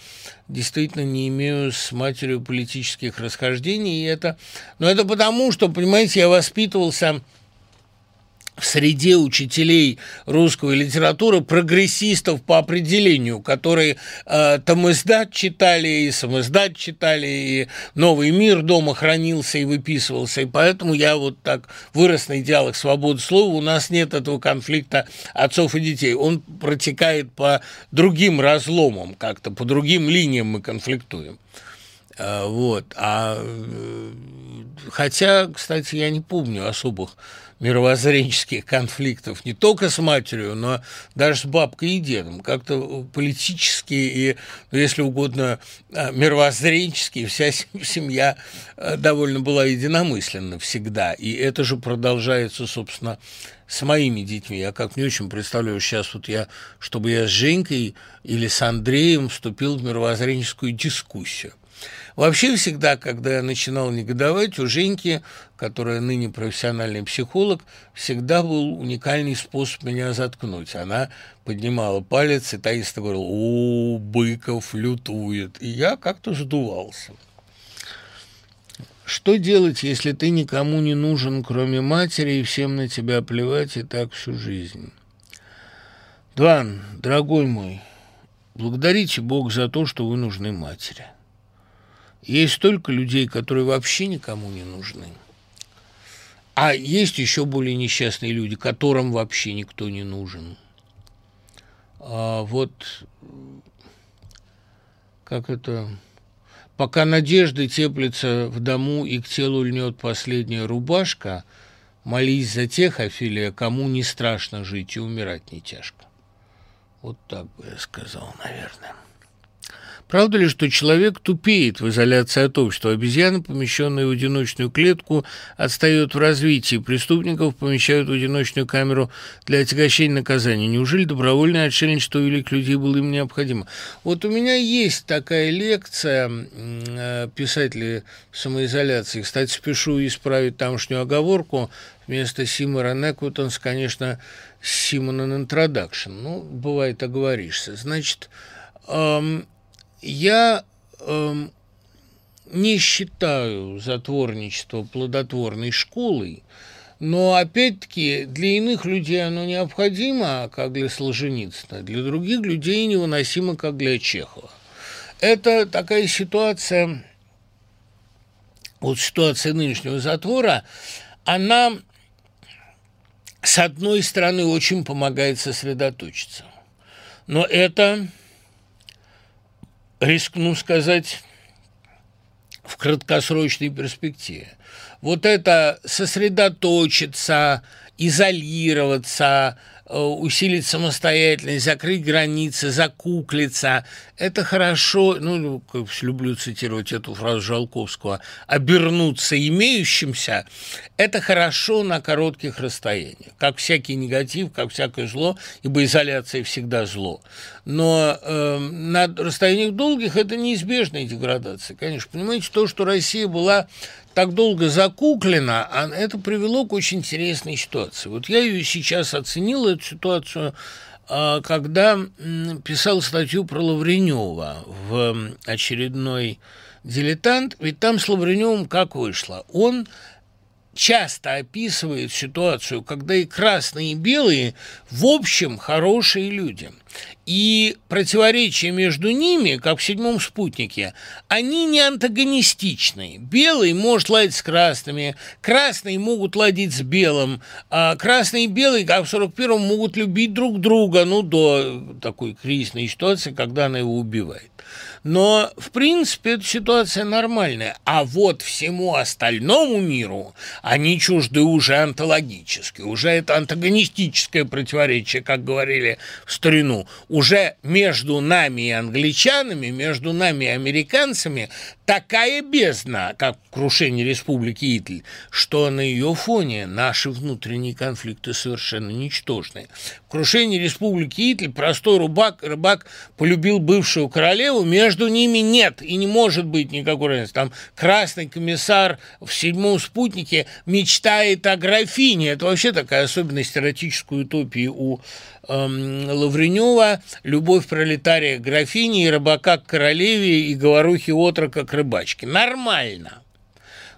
действительно не имею с матерью политических расхождений. И это, но это потому, что, понимаете, я воспитывался в среде учителей русской литературы прогрессистов по определению, которые э, Тамыздат читали, и Самыздат читали, и Новый мир дома хранился и выписывался, и поэтому я вот так вырос на идеалах свободы слова, у нас нет этого конфликта отцов и детей, он протекает по другим разломам, как-то по другим линиям мы конфликтуем. Э, вот. А, э, хотя, кстати, я не помню особых мировоззренческих конфликтов не только с матерью, но даже с бабкой и дедом. Как-то политические и, ну, если угодно, а, мировоззренческие вся семья а, довольно была единомысленна всегда. И это же продолжается, собственно, с моими детьми. Я как не очень представляю сейчас вот я, чтобы я с Женькой или с Андреем вступил в мировоззренческую дискуссию. Вообще всегда, когда я начинал негодовать, у Женьки, которая ныне профессиональный психолог, всегда был уникальный способ меня заткнуть. Она поднимала палец и таинственно говорила «О, Быков лютует». И я как-то сдувался. Что делать, если ты никому не нужен, кроме матери, и всем на тебя плевать, и так всю жизнь? Дван, дорогой мой, благодарите Бог за то, что вы нужны матери. Есть столько людей, которые вообще никому не нужны. А есть еще более несчастные люди, которым вообще никто не нужен. А вот как это... Пока надежды теплится в дому и к телу льнет последняя рубашка, молись за тех, Афилия, кому не страшно жить и умирать не тяжко. Вот так бы я сказал, наверное. Правда ли, что человек тупеет в изоляции от общества? Обезьяна, помещенная в одиночную клетку, отстает в развитии. Преступников помещают в одиночную камеру для отягощения наказания. Неужели добровольное отшельничество великих людей было им необходимо? Вот у меня есть такая лекция э, писателей самоизоляции. Кстати, спешу исправить тамошнюю оговорку. Вместо Симона Некутонс, конечно, Симон Introduction. Ну, бывает, оговоришься. Значит, я эм, не считаю затворничество плодотворной школой, но, опять-таки, для иных людей оно необходимо, как для Солженицына, для других людей невыносимо, как для Чехова. Это такая ситуация, вот ситуация нынешнего затвора, она, с одной стороны, очень помогает сосредоточиться. Но это рискну сказать, в краткосрочной перспективе. Вот это сосредоточиться, изолироваться, усилить самостоятельность, закрыть границы, закуклиться. Это хорошо, ну, как люблю цитировать эту фразу Жалковского, обернуться имеющимся, это хорошо на коротких расстояниях. Как всякий негатив, как всякое зло, ибо изоляция всегда зло. Но э, на расстояниях долгих это неизбежная деградация. Конечно, понимаете, то, что Россия была так долго закуклена, это привело к очень интересной ситуации. Вот я ее сейчас оценил, эту ситуацию, а, когда писал статью про Лавренева в очередной «Дилетант», ведь там с Лавреневым как вышло? Он часто описывает ситуацию, когда и красные, и белые в общем хорошие люди. И противоречия между ними, как в «Седьмом спутнике», они не антагонистичны. Белый может ладить с красными, красные могут ладить с белым, а красный и белый, как в 41-м, могут любить друг друга, ну, до такой кризисной ситуации, когда она его убивает. Но, в принципе, эта ситуация нормальная. А вот всему остальному миру они чужды уже антологически. Уже это антагонистическое противоречие, как говорили в старину. Уже между нами и англичанами, между нами и американцами такая бездна, как крушение республики Италь, что на ее фоне наши внутренние конфликты совершенно ничтожны. В крушении республики Италь простой рыбак, рыбак полюбил бывшую королеву, между ними нет и не может быть никакой разницы. Там красный комиссар в седьмом спутнике мечтает о графине. Это вообще такая особенность эротической утопии у Лавренева. Любовь пролетария к графине и рыбака к королеве и говорухи отрока к рыбачке. Нормально.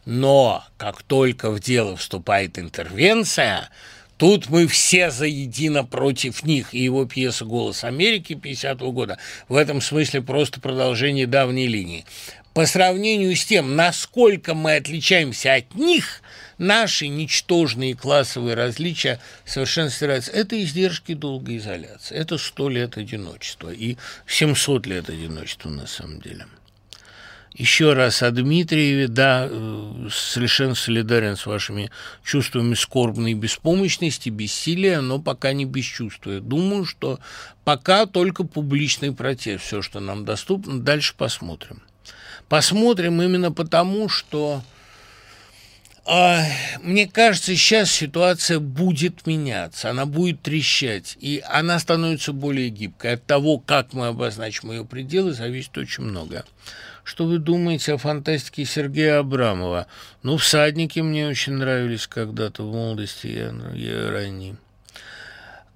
Но как только в дело вступает интервенция, Тут мы все заедино против них. И его пьеса «Голос Америки» 50-го года в этом смысле просто продолжение давней линии. По сравнению с тем, насколько мы отличаемся от них, наши ничтожные классовые различия совершенно стираются. Это издержки долгой изоляции. Это сто лет одиночества и 700 лет одиночества на самом деле. Еще раз о Дмитриеве, да, э, совершенно солидарен с вашими чувствами скорбной беспомощности, бессилия, но пока не бесчувствия. Думаю, что пока только публичный протест, все, что нам доступно, дальше посмотрим. Посмотрим именно потому, что мне кажется, сейчас ситуация будет меняться, она будет трещать, и она становится более гибкой. От того, как мы обозначим ее пределы, зависит очень много. Что вы думаете о фантастике Сергея Абрамова? Ну, «Всадники» мне очень нравились когда-то в молодости, я, я ранний.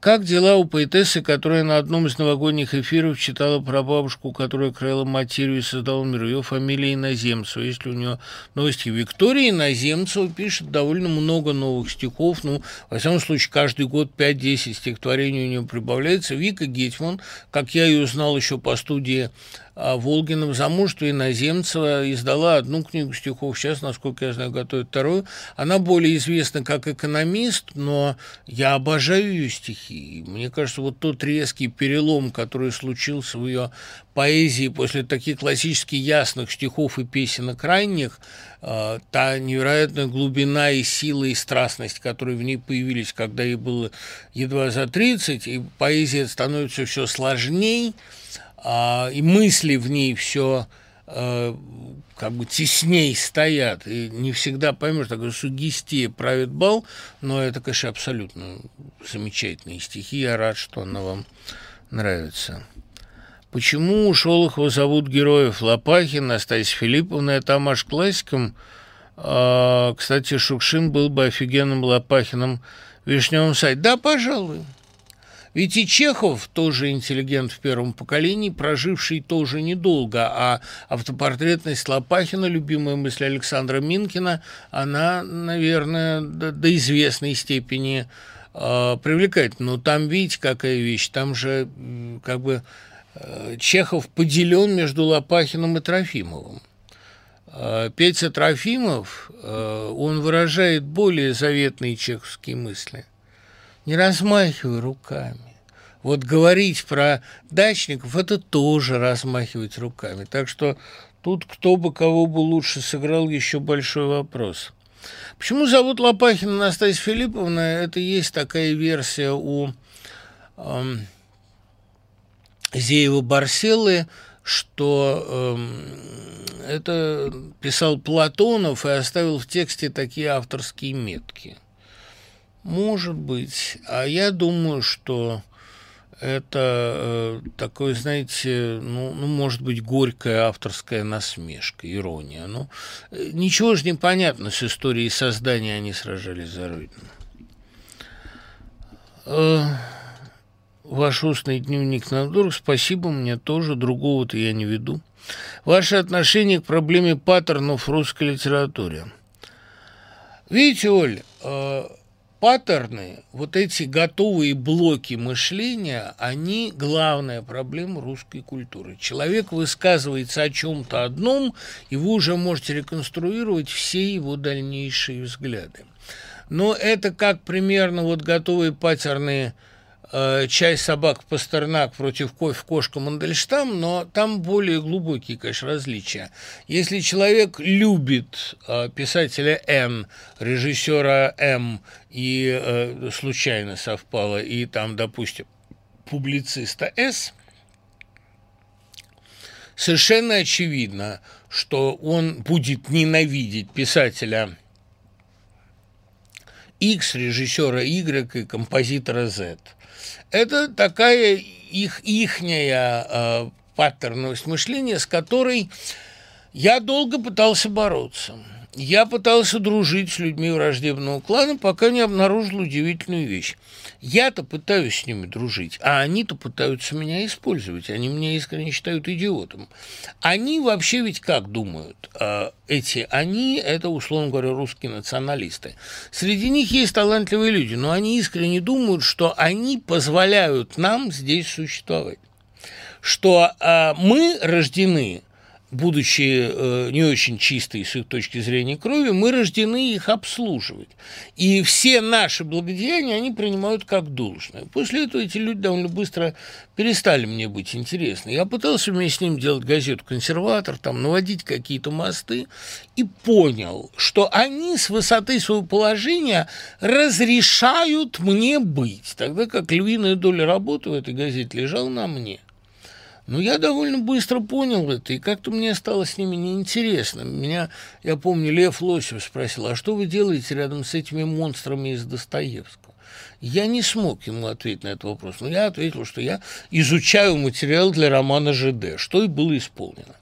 Как дела у поэтессы, которая на одном из новогодних эфиров читала про бабушку, которая краила материю и создала мир? Ее фамилия Иноземцева. Если у нее новости Виктория Иноземцева пишет довольно много новых стихов. Ну, во всяком случае, каждый год 5-10 стихотворений у нее прибавляется. Вика Гетман, как я ее знал еще по студии о Волгином замужестве Иноземцева издала одну книгу стихов, сейчас, насколько я знаю, готовит вторую. Она более известна как экономист, но я обожаю ее стихи. Мне кажется, вот тот резкий перелом, который случился в ее поэзии после таких классически ясных стихов и песенок ранних, э, та невероятная глубина и сила и страстность, которые в ней появились, когда ей было едва за 30, и поэзия становится все сложней, а, и мысли в ней все э, как бы тесней стоят, и не всегда поймешь, такая сугестия правит бал, но это, конечно, абсолютно замечательные стихи, я рад, что она вам нравится. Почему Шолохова зовут героев Лопахин, Настасья Филипповна, это амаш классикам? А, кстати, Шукшин был бы офигенным Лопахином в Вишневом саде. Да, пожалуй. Ведь и Чехов, тоже интеллигент в первом поколении, проживший тоже недолго, а автопортретность Лопахина, любимая мысль Александра Минкина, она, наверное, до, до известной степени э, привлекает. Но там, видите, какая вещь, там же как бы э, Чехов поделен между Лопахиным и Трофимовым. Э, Петя Трофимов, э, он выражает более заветные чеховские мысли. Не размахивай руками. Вот говорить про дачников – это тоже размахивать руками. Так что тут кто бы кого бы лучше сыграл, еще большой вопрос. Почему зовут Лопахина Настасья Филипповна? Это есть такая версия у эм, Зеева Барселы, что эм, это писал Платонов и оставил в тексте такие авторские метки. Может быть. А я думаю, что это э, такое, знаете, ну, ну, может быть, горькая авторская насмешка, ирония. Ну, э, ничего же не понятно с историей создания «Они сражались за Родину». Э, ваш устный дневник Надуров, спасибо, мне тоже, другого-то я не веду. Ваше отношение к проблеме паттернов в русской литературе. Видите, Оль, э, паттерны, вот эти готовые блоки мышления, они главная проблема русской культуры. Человек высказывается о чем-то одном, и вы уже можете реконструировать все его дальнейшие взгляды. Но это как примерно вот готовые паттерны Э, часть собак Пастернак против кофе кошка Мандельштам, но там более глубокие, конечно, различия. Если человек любит э, писателя Н, режиссера М, и э, случайно совпало, и там, допустим, публициста С, совершенно очевидно, что он будет ненавидеть писателя X, режиссера Y и композитора Z. Это такая их, ихняя э, паттерность мышления, с которой я долго пытался бороться. Я пытался дружить с людьми враждебного клана, пока не обнаружил удивительную вещь. Я-то пытаюсь с ними дружить, а они-то пытаются меня использовать. Они меня искренне считают идиотом. Они вообще ведь как думают? А, эти они – это, условно говоря, русские националисты. Среди них есть талантливые люди, но они искренне думают, что они позволяют нам здесь существовать. Что э, мы рождены – будучи э, не очень чистой с их точки зрения крови, мы рождены их обслуживать. И все наши благодеяния они принимают как должное. После этого эти люди довольно быстро перестали мне быть интересны. Я пытался вместе с ним делать газету «Консерватор», там, наводить какие-то мосты, и понял, что они с высоты своего положения разрешают мне быть, тогда как львиная доля работы в этой газете лежала на мне. Ну, я довольно быстро понял это, и как-то мне стало с ними неинтересно. Меня, я помню, Лев Лосев спросил, а что вы делаете рядом с этими монстрами из Достоевского? Я не смог ему ответить на этот вопрос, но я ответил, что я изучаю материал для романа ЖД, что и было исполнено.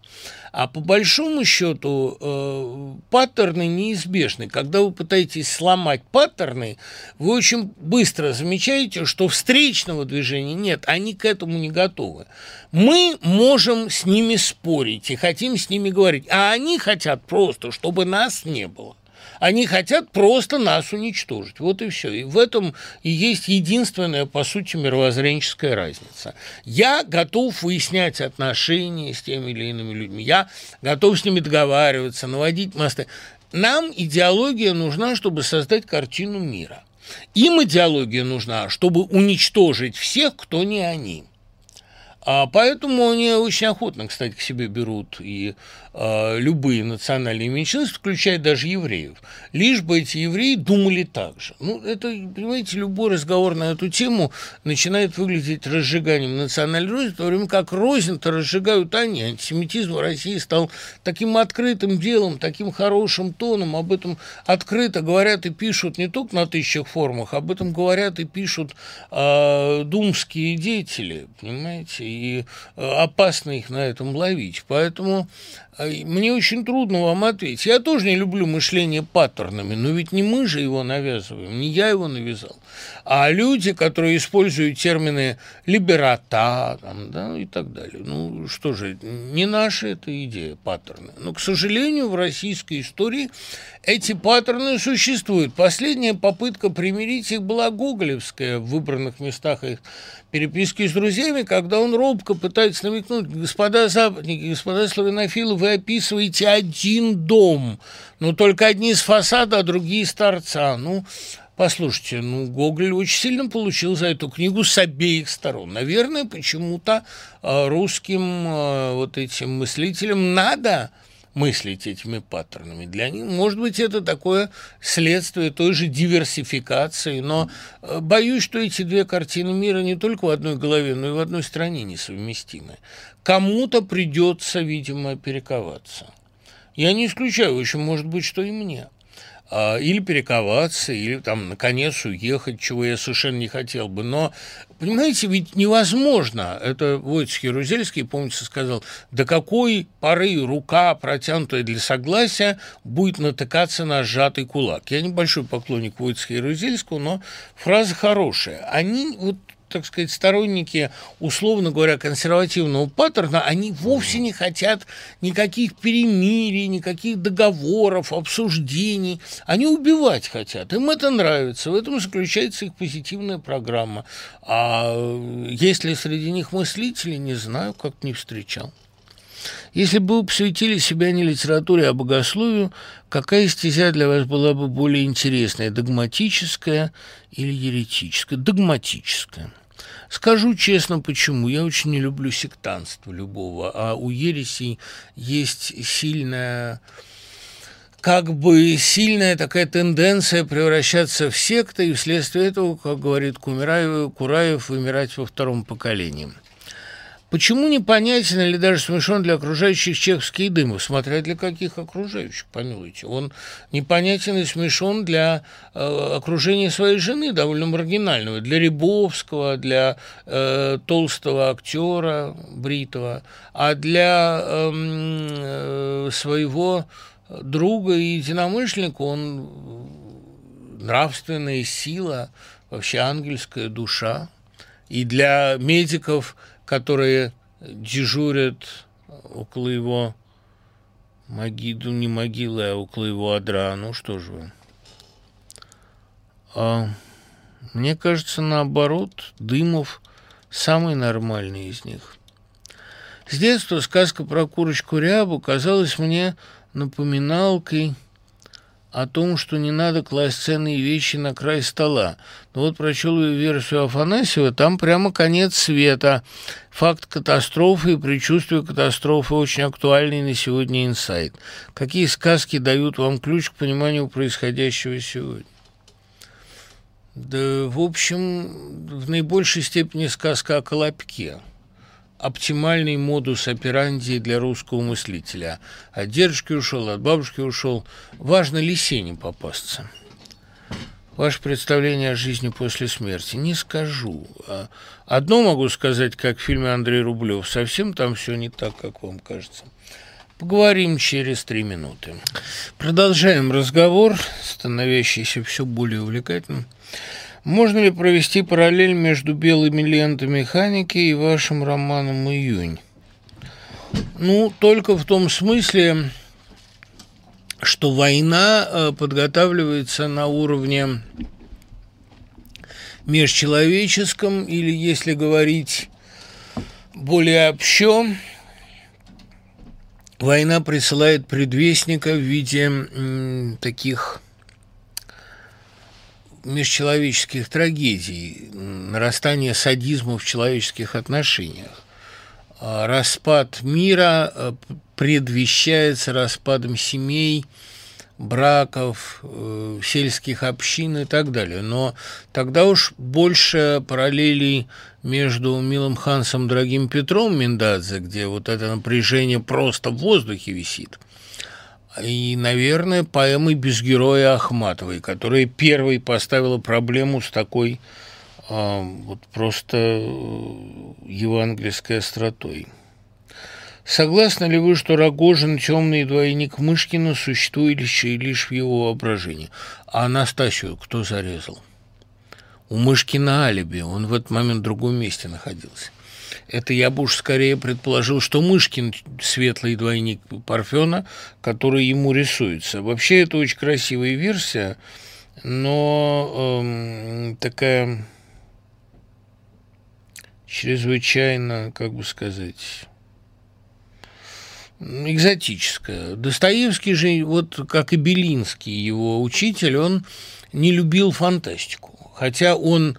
А по большому счету э, паттерны неизбежны. Когда вы пытаетесь сломать паттерны, вы очень быстро замечаете, что встречного движения нет, они к этому не готовы. Мы можем с ними спорить и хотим с ними говорить, а они хотят просто, чтобы нас не было. Они хотят просто нас уничтожить. Вот и все. И в этом и есть единственная, по сути, мировоззренческая разница. Я готов выяснять отношения с теми или иными людьми. Я готов с ними договариваться, наводить мосты. Нам идеология нужна, чтобы создать картину мира. Им идеология нужна, чтобы уничтожить всех, кто не они. А поэтому они очень охотно, кстати, к себе берут и любые национальные меньшинства, включая даже евреев, лишь бы эти евреи думали так же. Ну, это, понимаете, любой разговор на эту тему начинает выглядеть разжиганием национальной розни, в то время как рознь-то разжигают они. Антисемитизм в России стал таким открытым делом, таким хорошим тоном, об этом открыто говорят и пишут не только на тысячах форумах, об этом говорят и пишут э, думские деятели, понимаете, и э, опасно их на этом ловить. Поэтому э, мне очень трудно вам ответить. Я тоже не люблю мышление паттернами, но ведь не мы же его навязываем, не я его навязал, а люди, которые используют термины «либерата» там, да, и так далее. Ну, что же, не наша эта идея, паттерны. Но, к сожалению, в российской истории эти паттерны существуют. Последняя попытка примирить их была гоголевская в выбранных местах их переписки с друзьями, когда он робко пытается намекнуть, господа западники, господа славянофилы, вы описываете один дом, но только одни из фасада, а другие из торца. Ну, Послушайте, ну, Гоголь очень сильно получил за эту книгу с обеих сторон. Наверное, почему-то э, русским э, вот этим мыслителям надо мыслить этими паттернами. Для них, может быть, это такое следствие той же диверсификации, но э, боюсь, что эти две картины мира не только в одной голове, но и в одной стране несовместимы. Кому-то придется, видимо, перековаться. Я не исключаю, еще может быть, что и мне. А, или перековаться, или там, наконец, уехать, чего я совершенно не хотел бы. Но, понимаете, ведь невозможно, это Войцех Ярузельский, помните, сказал, до какой поры рука, протянутая для согласия, будет натыкаться на сжатый кулак. Я небольшой поклонник Войцеха Ярузельского, но фраза хорошая. Они вот так сказать, сторонники, условно говоря, консервативного паттерна, они вовсе не хотят никаких перемирий, никаких договоров, обсуждений. Они убивать хотят. Им это нравится. В этом заключается их позитивная программа. А если среди них мыслители, не знаю, как не встречал. Если бы вы посвятили себя не литературе, а богословию, какая стезя для вас была бы более интересная, догматическая или еретическая? Догматическая. Скажу честно, почему. Я очень не люблю сектанство любого, а у ересей есть сильная как бы сильная такая тенденция превращаться в секты, и вследствие этого, как говорит Кумираев, Кураев, вымирать во втором поколении. Почему непонятен или даже смешон для окружающих чеховский Дымов, смотря для каких окружающих, помилуйте. Он непонятен и смешон для э, окружения своей жены, довольно маргинального, для Рябовского, для э, толстого актера Бритова, а для эм, э, своего друга и единомышленника он нравственная сила, вообще ангельская душа. И для медиков – которые дежурят около его могилы, не могилы, а около его адра. Ну что же вы. А, мне кажется, наоборот, Дымов самый нормальный из них. С детства сказка про курочку Рябу казалась мне напоминалкой о том, что не надо класть ценные вещи на край стола. Но вот прочел ее версию Афанасьева, там прямо конец света. Факт катастрофы и предчувствие катастрофы очень актуальный на сегодня инсайт. Какие сказки дают вам ключ к пониманию происходящего сегодня? Да, в общем, в наибольшей степени сказка о Колобке – оптимальный модус операнди для русского мыслителя. От дедушки ушел, от бабушки ушел. Важно ли не попасться. Ваше представление о жизни после смерти? Не скажу. А одно могу сказать, как в фильме Андрей Рублев. Совсем там все не так, как вам кажется. Поговорим через три минуты. Продолжаем разговор, становящийся все более увлекательным. Можно ли провести параллель между белыми лентами механики и вашим романом «Июнь»? Ну, только в том смысле, что война э, подготавливается на уровне межчеловеческом, или, если говорить более общо, война присылает предвестника в виде м, таких межчеловеческих трагедий, нарастания садизма в человеческих отношениях. а, распад мира э, предвещается распадом семей, браков, э, сельских общин и так далее. Но тогда уж больше параллелей между Милым Хансом Дорогим Петром Миндадзе, где вот это напряжение просто в воздухе висит, и, наверное, поэмой «Без героя» Ахматовой, которая первой поставила проблему с такой э, вот просто э, евангельской остротой. Согласны ли вы, что Рогожин – темный двойник Мышкина, существующий лишь в его воображении? А Анастасию кто зарезал? У Мышкина алиби, он в этот момент в другом месте находился. Это я бы уж скорее предположил, что Мышкин – светлый двойник Парфена, который ему рисуется. Вообще, это очень красивая версия, но эм, такая чрезвычайно, как бы сказать экзотическое. Достоевский же, вот как и Белинский, его учитель, он не любил фантастику. Хотя он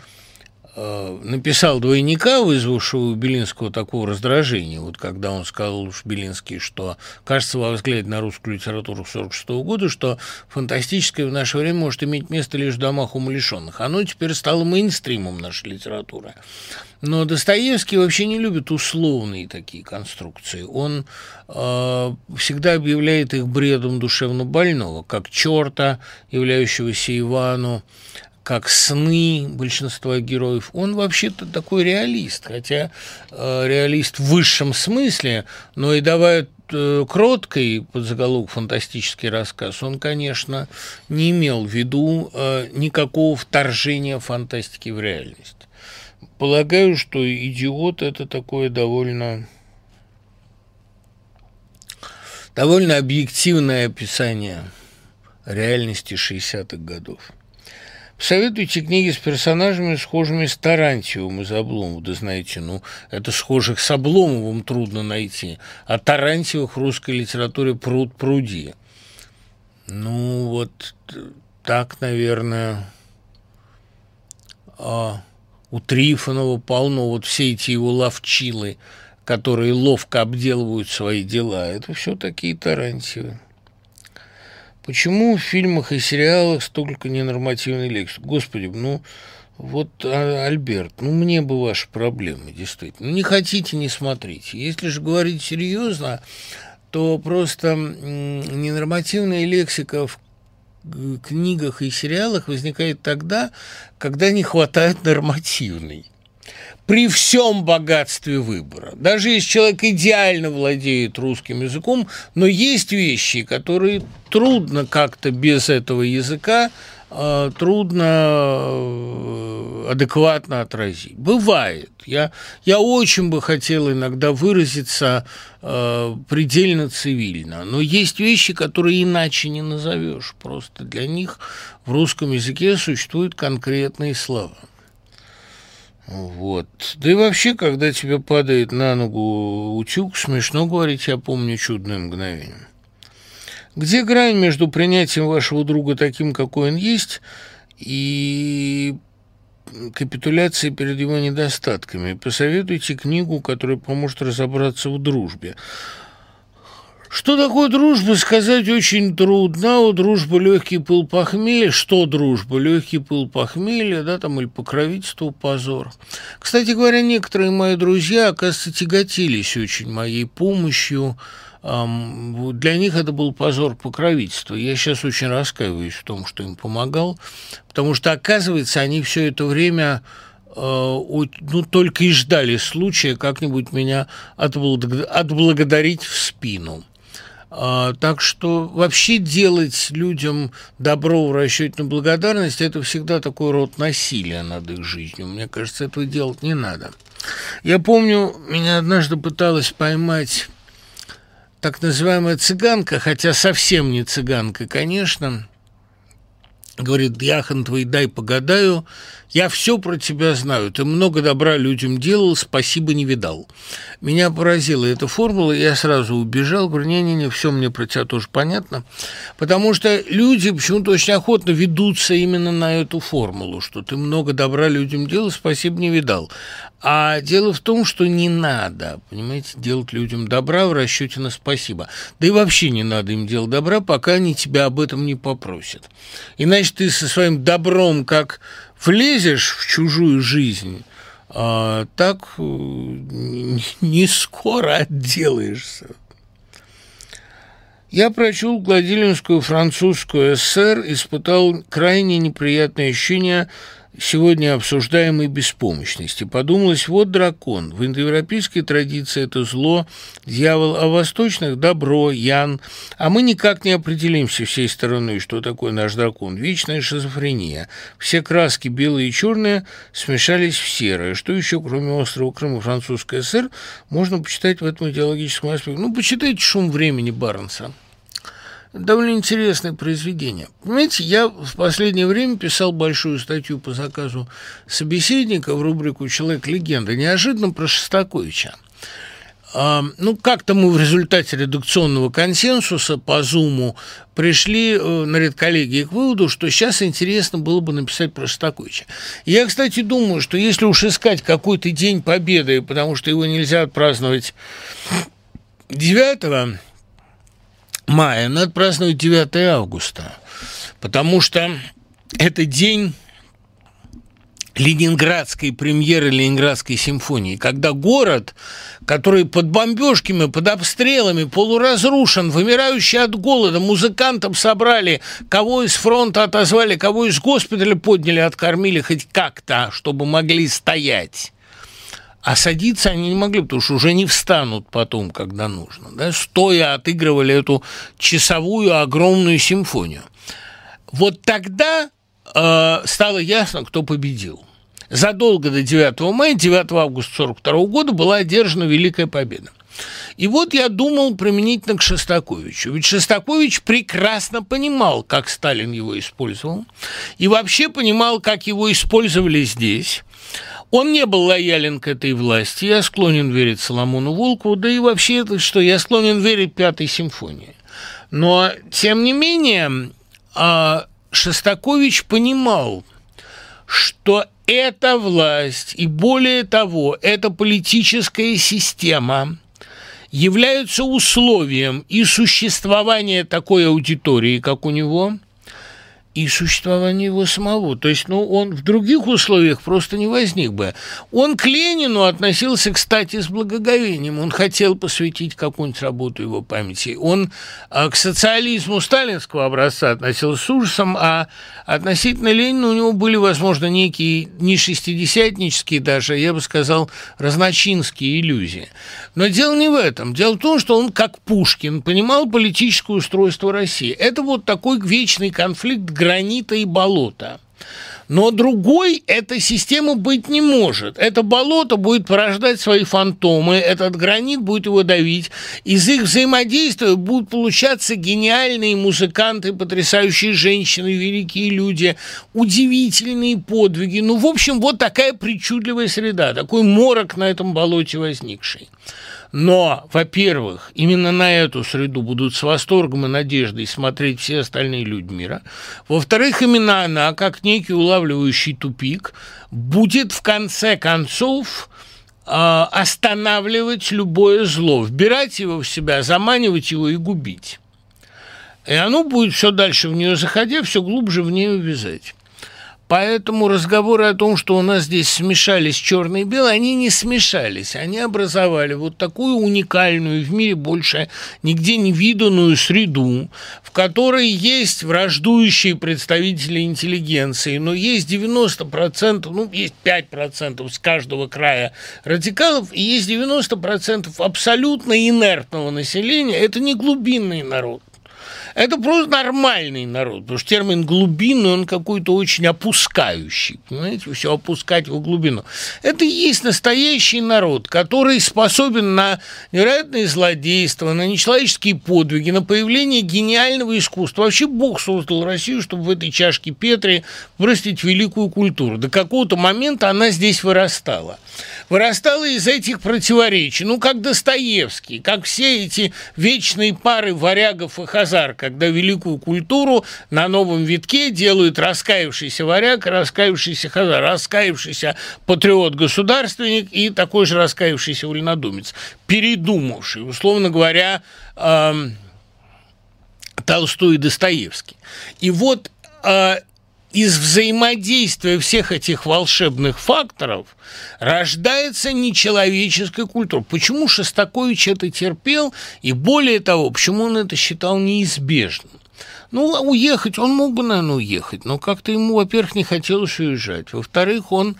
написал двойника, вызвавшего у Белинского такого раздражения, вот когда он сказал уж Белинский, что, кажется, во взгляде на русскую литературу 46 года, что фантастическое в наше время может иметь место лишь в домах умалишенных. Оно теперь стало мейнстримом нашей литературы. Но Достоевский вообще не любит условные такие конструкции. Он э, всегда объявляет их бредом душевно больного, как черта, являющегося Ивану, как сны большинства героев. Он вообще-то такой реалист, хотя э, реалист в высшем смысле, но и давая э, кроткий под фантастический рассказ, он, конечно, не имел в виду э, никакого вторжения фантастики в реальность. Полагаю, что идиот это такое довольно довольно объективное описание реальности 60-х годов. Посоветуйте книги с персонажами, схожими с Тарантьевым из Обломова. Да знаете, ну, это схожих с Обломовым трудно найти. А Тарантьевых в русской литературе пруд пруди. Ну, вот так, наверное... А у Трифонова полно, вот все эти его ловчилы, которые ловко обделывают свои дела, это все такие Тарантьевы. Почему в фильмах и сериалах столько ненормативной лексики? Господи, ну, вот, а, Альберт, ну, мне бы ваши проблемы, действительно. Не хотите, не смотрите. Если же говорить серьезно, то просто ненормативная лексика в книгах и сериалах возникает тогда, когда не хватает нормативной. При всем богатстве выбора. Даже если человек идеально владеет русским языком, но есть вещи, которые трудно как-то без этого языка Э, трудно э, адекватно отразить. Бывает. Я, я очень бы хотел иногда выразиться э, предельно цивильно, но есть вещи, которые иначе не назовешь. Просто для них в русском языке существуют конкретные слова. Вот. Да и вообще, когда тебе падает на ногу утюг, смешно говорить, я помню чудное мгновение. Где грань между принятием вашего друга таким, какой он есть, и капитуляцией перед его недостатками? Посоветуйте книгу, которая поможет разобраться в дружбе. Что такое дружба, сказать очень трудно. У дружбы легкий пыл похмелья. Что дружба? Легкий пыл похмелья, да, там, или покровительство, позор. Кстати говоря, некоторые мои друзья, оказывается, тяготились очень моей помощью, для них это был позор покровительства. Я сейчас очень раскаиваюсь в том, что им помогал, потому что, оказывается, они все это время э, ну, только и ждали случая как-нибудь меня отблагодарить в спину. А, так что вообще делать людям добро в расчете на благодарность – это всегда такой род насилия над их жизнью. Мне кажется, этого делать не надо. Я помню, меня однажды пыталась поймать так называемая цыганка, хотя совсем не цыганка, конечно, говорит, Яхан твой, дай погадаю, Я все про тебя знаю. Ты много добра людям делал, спасибо не видал. Меня поразила эта формула, я сразу убежал. Говорю, не-не-не, все мне про тебя тоже понятно. Потому что люди почему-то очень охотно ведутся именно на эту формулу, что ты много добра людям делал, спасибо не видал. А дело в том, что не надо, понимаете, делать людям добра в расчете на спасибо. Да и вообще не надо им делать добра, пока они тебя об этом не попросят. Иначе ты со своим добром как влезешь в чужую жизнь, а так э, не скоро отделаешься. Я прочел Гладилинскую французскую ССР, испытал крайне неприятное ощущение сегодня обсуждаемой беспомощности. Подумалось, вот дракон. В индоевропейской традиции это зло, дьявол, а восточных – добро, ян. А мы никак не определимся всей стороной, что такое наш дракон. Вечная шизофрения. Все краски, белые и черные, смешались в серое. Что еще, кроме острова Крыма, французская ССР, можно почитать в этом идеологическом аспекте? Ну, почитайте «Шум времени» Барнса довольно интересное произведение. Понимаете, я в последнее время писал большую статью по заказу собеседника в рубрику «Человек-легенда», неожиданно про Шостаковича. А, ну, как-то мы в результате редакционного консенсуса по Зуму пришли э, на редколлегии к выводу, что сейчас интересно было бы написать про Шостаковича. Я, кстати, думаю, что если уж искать какой-то день победы, потому что его нельзя отпраздновать 9 мая, надо праздновать 9 августа, потому что это день ленинградской премьеры Ленинградской симфонии, когда город, который под бомбежками, под обстрелами, полуразрушен, вымирающий от голода, музыкантам собрали, кого из фронта отозвали, кого из госпиталя подняли, откормили хоть как-то, чтобы могли стоять. А садиться они не могли, потому что уже не встанут потом, когда нужно. Да? Стоя отыгрывали эту часовую огромную симфонию. Вот тогда э, стало ясно, кто победил. Задолго до 9 мая, 9 августа 1942 года была одержана Великая Победа. И вот я думал применительно к Шостаковичу. Ведь Шостакович прекрасно понимал, как Сталин его использовал, и вообще понимал, как его использовали здесь. Он не был лоялен к этой власти. Я склонен верить Соломону Волкову, да и вообще это что, я склонен верить Пятой симфонии. Но, тем не менее, а, Шостакович понимал, что эта власть и более того, эта политическая система являются условием и существования такой аудитории, как у него – и существование его самого. То есть, ну, он в других условиях просто не возник бы. Он к Ленину относился, кстати, с благоговением. Он хотел посвятить какую-нибудь работу его памяти. Он а, к социализму сталинского образца относился с ужасом, а относительно Ленина у него были, возможно, некие не шестидесятнические даже, я бы сказал, разночинские иллюзии. Но дело не в этом. Дело в том, что он, как Пушкин, понимал политическое устройство России. Это вот такой вечный конфликт гранита и болота. Но другой эта система быть не может. Это болото будет порождать свои фантомы, этот гранит будет его давить. Из их взаимодействия будут получаться гениальные музыканты, потрясающие женщины, великие люди, удивительные подвиги. Ну, в общем, вот такая причудливая среда, такой морок на этом болоте возникший. Но, во-первых, именно на эту среду будут с восторгом и надеждой смотреть все остальные люди мира. Во-вторых, именно она, как некий улавливающий тупик, будет в конце концов э, останавливать любое зло, вбирать его в себя, заманивать его и губить. И оно будет все дальше в нее заходя, все глубже в нее увязать. Поэтому разговоры о том, что у нас здесь смешались черные и белые, они не смешались. Они образовали вот такую уникальную, в мире больше нигде не виданную среду, в которой есть враждующие представители интеллигенции, но есть 90%, ну, есть 5% с каждого края радикалов, и есть 90% абсолютно инертного населения. Это не глубинный народ. Это просто нормальный народ, потому что термин глубинный, он какой-то очень опускающий, понимаете, все опускать в глубину. Это и есть настоящий народ, который способен на невероятные злодейства, на нечеловеческие подвиги, на появление гениального искусства. Вообще Бог создал Россию, чтобы в этой чашке Петри вырастить великую культуру. До какого-то момента она здесь вырастала вырастала из этих противоречий. Ну, как Достоевский, как все эти вечные пары варягов и хазар, когда великую культуру на новом витке делают раскаявшийся варяг раскаявшийся хазар, раскаявшийся патриот-государственник и такой же раскаявшийся вольнодумец, передумавший, условно говоря, э, Толстой и Достоевский. И вот э, из взаимодействия всех этих волшебных факторов рождается нечеловеческая культура. Почему Шостакович это терпел, и более того, почему он это считал неизбежным? Ну, уехать, он мог бы, наверное, уехать, но как-то ему, во-первых, не хотелось уезжать, во-вторых, он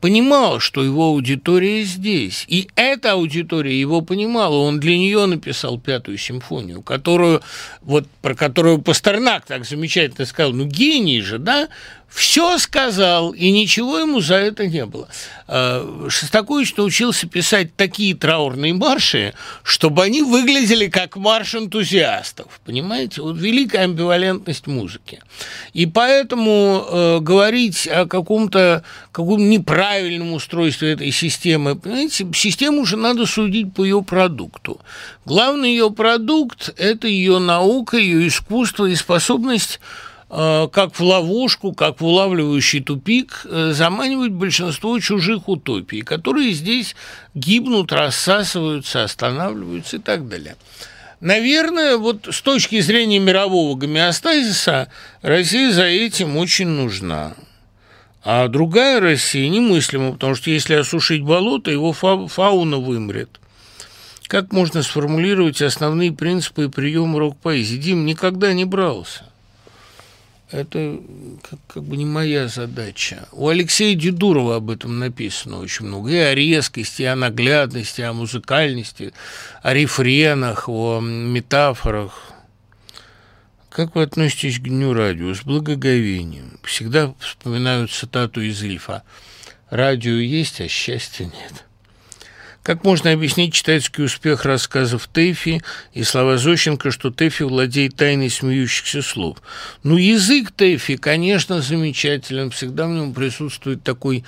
понимал, что его аудитория здесь. И эта аудитория его понимала. Он для нее написал пятую симфонию, которую, вот, про которую Пастернак так замечательно сказал, ну гений же, да? Все сказал, и ничего ему за это не было. А, Шостакович научился писать такие траурные марши, чтобы они выглядели как марш энтузиастов. Понимаете? Вот великая амбивалентность музыки. И поэтому э, говорить о каком-то каком неправильном устройстве этой системы, понимаете, систему уже надо судить по ее продукту. Главный ее продукт – это ее наука, ее искусство и способность как в ловушку, как в улавливающий тупик, э, заманивать большинство чужих утопий, которые здесь гибнут, рассасываются, останавливаются и так далее. Наверное, вот с точки зрения мирового гомеостазиса Россия за этим очень нужна. А другая Россия немыслима, потому что если осушить болото, его фа фауна вымрет. Как можно сформулировать основные принципы и приемы рок-поэзии? Дим никогда не брался это как, как бы не моя задача. У Алексея Дедурова об этом написано очень много. И о резкости, и о наглядности, о музыкальности, о рефренах, о метафорах. Как вы относитесь к Дню радио? С благоговением. Всегда вспоминаю цитату из Лифа. «Радио есть, а счастья нет». Как можно объяснить читательский успех рассказов Тэфи и слова Зощенко, что Тэфи владеет тайной смеющихся слов? Ну, язык Тэфи, конечно, замечателен. Всегда в нем присутствует такой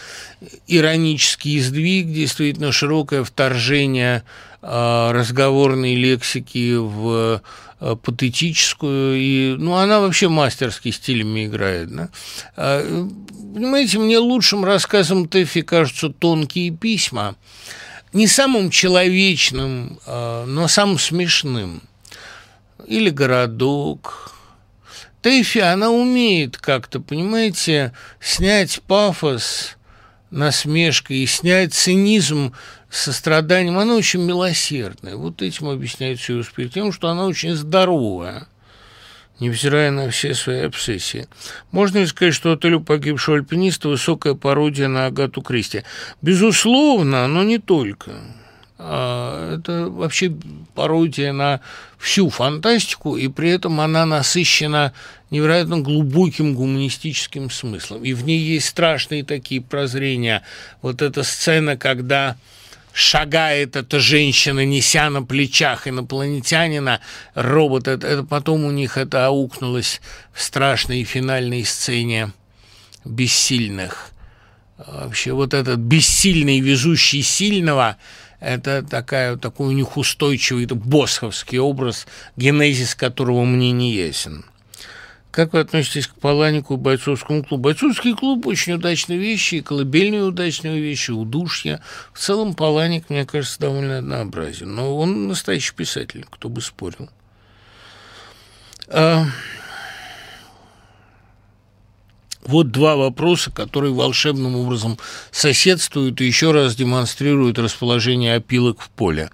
иронический сдвиг, действительно широкое вторжение э, разговорной лексики в э, патетическую, и, ну, она вообще мастерски стилями играет, да? А, понимаете, мне лучшим рассказом Тэфи кажутся тонкие письма, не самым человечным, а, но самым смешным. Или городок. Тэфи, она умеет как-то, понимаете, снять пафос, насмешкой и снять цинизм состраданием. Она очень милосердная. Вот этим объясняется ее успех. Тем, что она очень здоровая невзирая на все свои обсессии. Можно ли сказать, что «Отель погибшего альпиниста» – высокая пародия на Агату Кристи? Безусловно, но не только. А, это вообще пародия на всю фантастику, и при этом она насыщена невероятно глубоким гуманистическим смыслом. И в ней есть страшные такие прозрения. Вот эта сцена, когда шагает эта женщина, неся на плечах инопланетянина, робот, это, это потом у них это аукнулось в страшной финальной сцене бессильных. Вообще вот этот бессильный, везущий сильного, это такая, такой у них устойчивый босховский образ, генезис которого мне не ясен. Как вы относитесь к Паланику и бойцовскому клубу? Бойцовский клуб – очень удачные вещи, и колыбельные удачные вещи, удушья. В целом Паланик, мне кажется, довольно однообразен. Но он настоящий писатель, кто бы спорил. А... Вот два вопроса, которые волшебным образом соседствуют и еще раз демонстрируют расположение опилок в поле.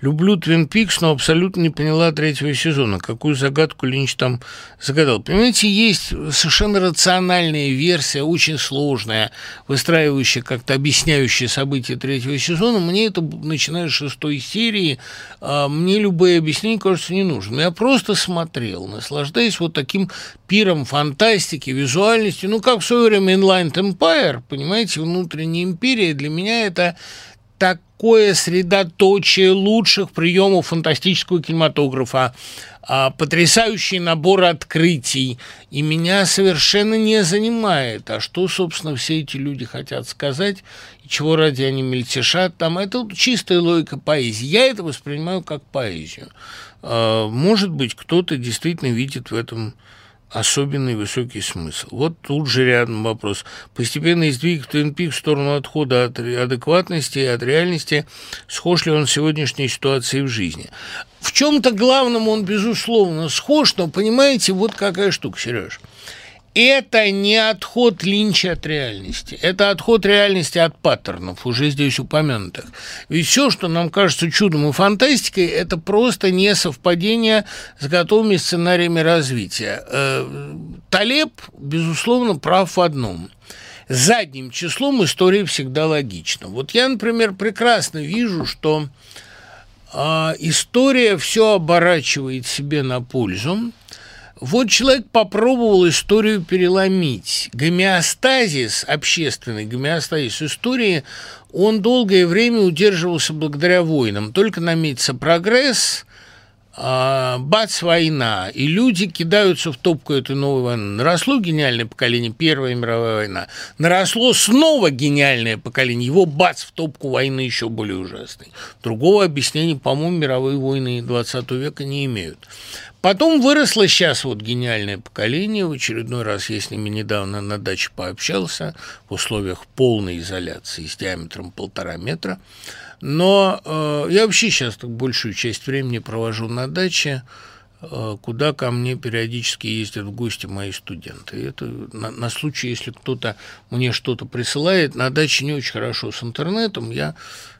Люблю Твин Пикс, но абсолютно не поняла третьего сезона. Какую загадку Линч там загадал. Понимаете, есть совершенно рациональная версия, очень сложная, выстраивающая, как-то объясняющая события третьего сезона. Мне это, начиная с шестой серии, а, мне любые объяснения, кажется, не нужны. Я просто смотрел, наслаждаясь вот таким пиром фантастики, визуальности. Ну, как в свое время Inline Empire, понимаете, внутренняя империя для меня это такое средоточие лучших приемов фантастического кинематографа, а, потрясающий набор открытий, и меня совершенно не занимает, а что, собственно, все эти люди хотят сказать, и чего ради они мельтешат там, это чистая логика поэзии. Я это воспринимаю как поэзию. А, может быть, кто-то действительно видит в этом особенный высокий смысл. Вот тут же рядом вопрос. Постепенный сдвиг в Твин в сторону отхода от адекватности и от реальности, схож ли он с сегодняшней ситуацией в жизни. В чем-то главном он, безусловно, схож, но, понимаете, вот какая штука, Сереж это не отход Линча от реальности, это отход реальности от паттернов, уже здесь упомянутых. Ведь все, что нам кажется чудом и фантастикой, это просто не совпадение с готовыми сценариями развития. Э, Талеб, безусловно, прав в одном – задним числом история всегда логична. Вот я, например, прекрасно вижу, что э, история все оборачивает себе на пользу, вот человек попробовал историю переломить. Гомеостазис, общественный гомеостазис истории, он долгое время удерживался благодаря войнам. Только наметится прогресс, а, бац, война, и люди кидаются в топку этой новой войны. Наросло гениальное поколение, Первая мировая война. Наросло снова гениальное поколение, его бац в топку войны еще более ужасной. Другого объяснения, по-моему, мировые войны 20 века не имеют. Потом выросло сейчас вот гениальное поколение. В очередной раз я с ними недавно на даче пообщался в условиях полной изоляции с диаметром полтора метра. Но э, я вообще сейчас так большую часть времени провожу на даче, э, куда ко мне периодически ездят в гости мои студенты. Это на, на случай, если кто-то мне что-то присылает, на даче не очень хорошо с интернетом, я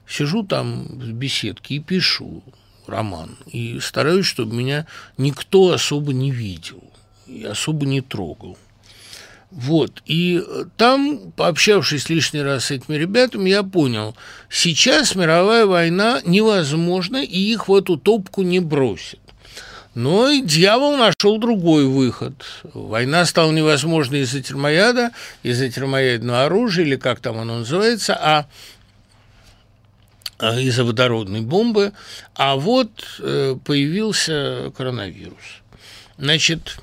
сижу там в беседке и пишу роман. И стараюсь, чтобы меня никто особо не видел и особо не трогал. Вот, и там, пообщавшись лишний раз с этими ребятами, я понял, сейчас мировая война невозможна, и их в эту топку не бросят. Но и дьявол нашел другой выход. Война стала невозможной из-за термояда, из-за термоядного оружия, или как там оно называется, а Э, из-за водородной бомбы, а вот э, появился коронавирус. Значит,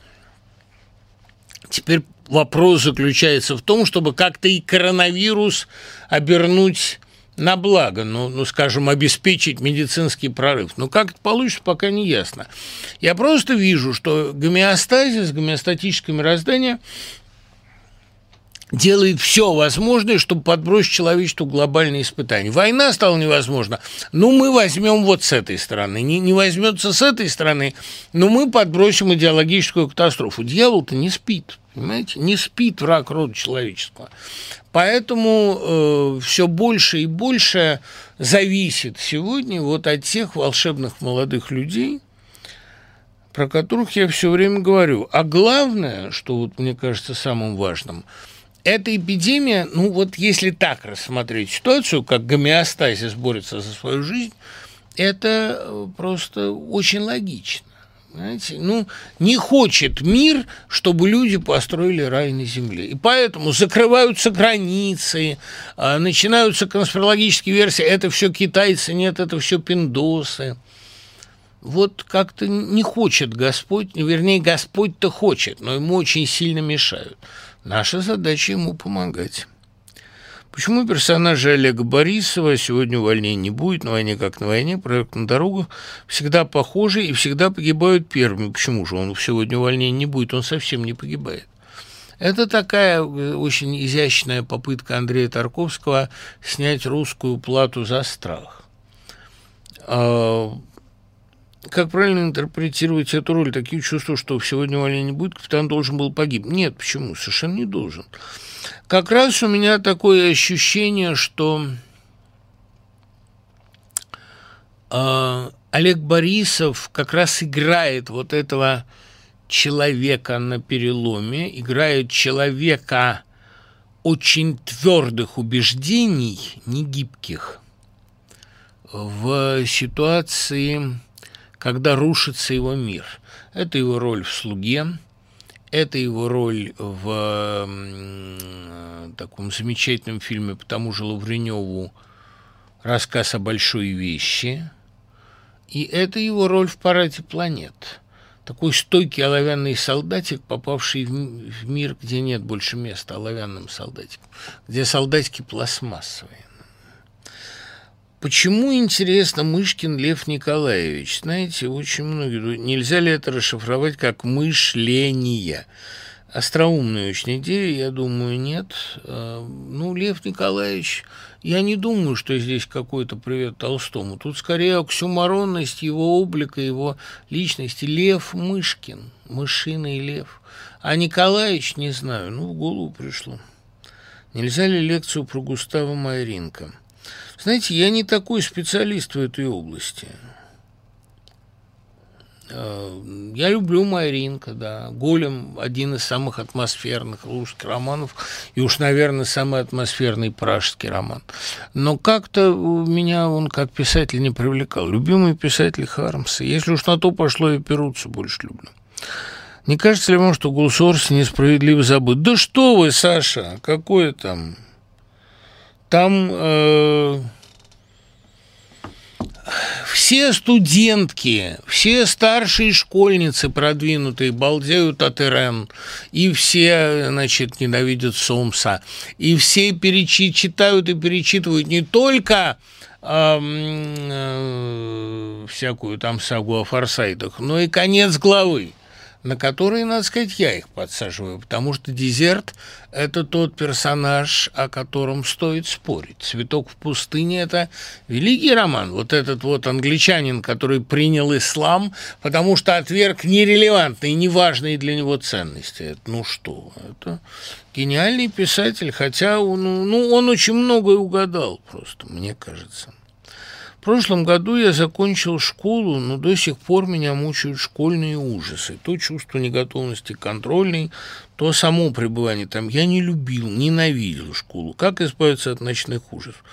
теперь вопрос заключается в том, чтобы как-то и коронавирус обернуть на благо, ну, ну, скажем, обеспечить медицинский прорыв. Но как это получится, пока не ясно. Я просто вижу, что гомеостазис, гомеостатическое мироздание делает все возможное, чтобы подбросить человечеству глобальные испытания. Война стала невозможна. Ну, мы возьмем вот с этой стороны. Не, не возьмется с этой стороны, но мы подбросим идеологическую катастрофу. Дьявол-то не спит, понимаете? Не спит враг рода человеческого. Поэтому э, все больше и больше зависит сегодня вот от тех волшебных молодых людей, про которых я все время говорю. А главное, что вот мне кажется самым важным – эта эпидемия, ну вот если так рассмотреть ситуацию, как гомеостазис борется за свою жизнь, это э, просто очень логично. Знаете, ну, не хочет мир, чтобы люди построили рай на земле. И поэтому закрываются границы, а, начинаются конспирологические версии, это все китайцы, нет, это все пиндосы. Вот как-то не хочет Господь, вернее, Господь-то хочет, но ему очень сильно мешают. Наша задача ему помогать. Почему персонажи Олега Борисова сегодня увольнения не будет, на войне как на войне, проект на дорогах, всегда похожи и всегда погибают первыми? Почему же он сегодня увольнения не будет, он совсем не погибает? Это такая э, очень изящная попытка Андрея Тарковского снять русскую плату за страх. Как правильно интерпретировать эту роль? Такие чувства, что сегодня войны не будет, капитан должен был погибнуть. Нет, почему? Совершенно не должен. Как раз у меня такое ощущение, что э, Олег Борисов как раз играет вот этого человека на переломе, играет человека очень твердых убеждений, не гибких, в ситуации, когда рушится его мир. Это его роль в «Слуге», это его роль в таком замечательном фильме по тому же Лавреневу «Рассказ о большой вещи», и это его роль в «Параде планет». Такой стойкий оловянный солдатик, попавший в, мир, где нет больше места оловянным солдатиком, где солдатики пластмассовые. Почему, интересно, Мышкин Лев Николаевич? Знаете, очень многие... Нельзя ли это расшифровать как «мышление»? Остроумная очень идея, я думаю, нет. А, ну, Лев Николаевич, я не думаю, что здесь какой-то привет Толстому. Тут скорее оксюморонность его облика, его личности. Лев Мышкин, мышиный лев. А Николаевич, не знаю, ну, в голову пришло. Нельзя ли лекцию про Густава Майринка? Знаете, я не такой специалист в этой области. Э, я люблю Майринка, да. Голем – один из самых атмосферных русских романов, и уж, наверное, самый атмосферный пражский роман. Но как-то меня он как писатель не привлекал. Любимый писатель Хармса. Если уж на то пошло, я Перуца больше люблю. Не кажется ли вам, что Гулсорс несправедливо забыт? Да что вы, Саша, какое там? Там... Э все студентки, все старшие школьницы продвинутые балдеют от Ирен, и все, значит, ненавидят Сомса, и все перечи читают и перечитывают не только э, э, всякую там сагу о форсайтах, но и конец главы на которые, надо сказать, я их подсаживаю, потому что дезерт – это тот персонаж, о котором стоит спорить. «Цветок в пустыне» – это великий роман. Вот этот вот англичанин, который принял ислам, потому что отверг нерелевантные, неважные для него ценности. Это, ну что, это гениальный писатель, хотя он, ну, он очень многое угадал просто, мне кажется прошлом году я закончил школу, но до сих пор меня мучают школьные ужасы. То чувство неготовности контрольной, то само пребывание там. Я не любил, ненавидел школу. Как избавиться от ночных ужасов?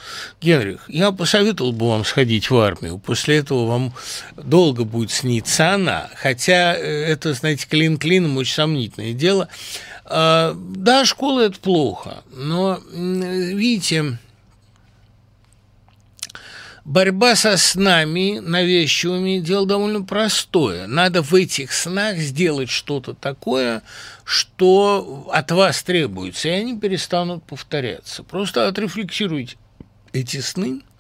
Генрих, я посоветовал бы вам сходить в армию. После этого вам долго будет сниться она. Хотя э, это, знаете, клин клином очень сомнительное дело. А, да, школа – это плохо, но, видите, Борьба со снами навязчивыми – дело довольно простое. Надо в этих снах сделать что-то такое, что от вас требуется, и они перестанут повторяться. Просто отрефлексируйте эти сны –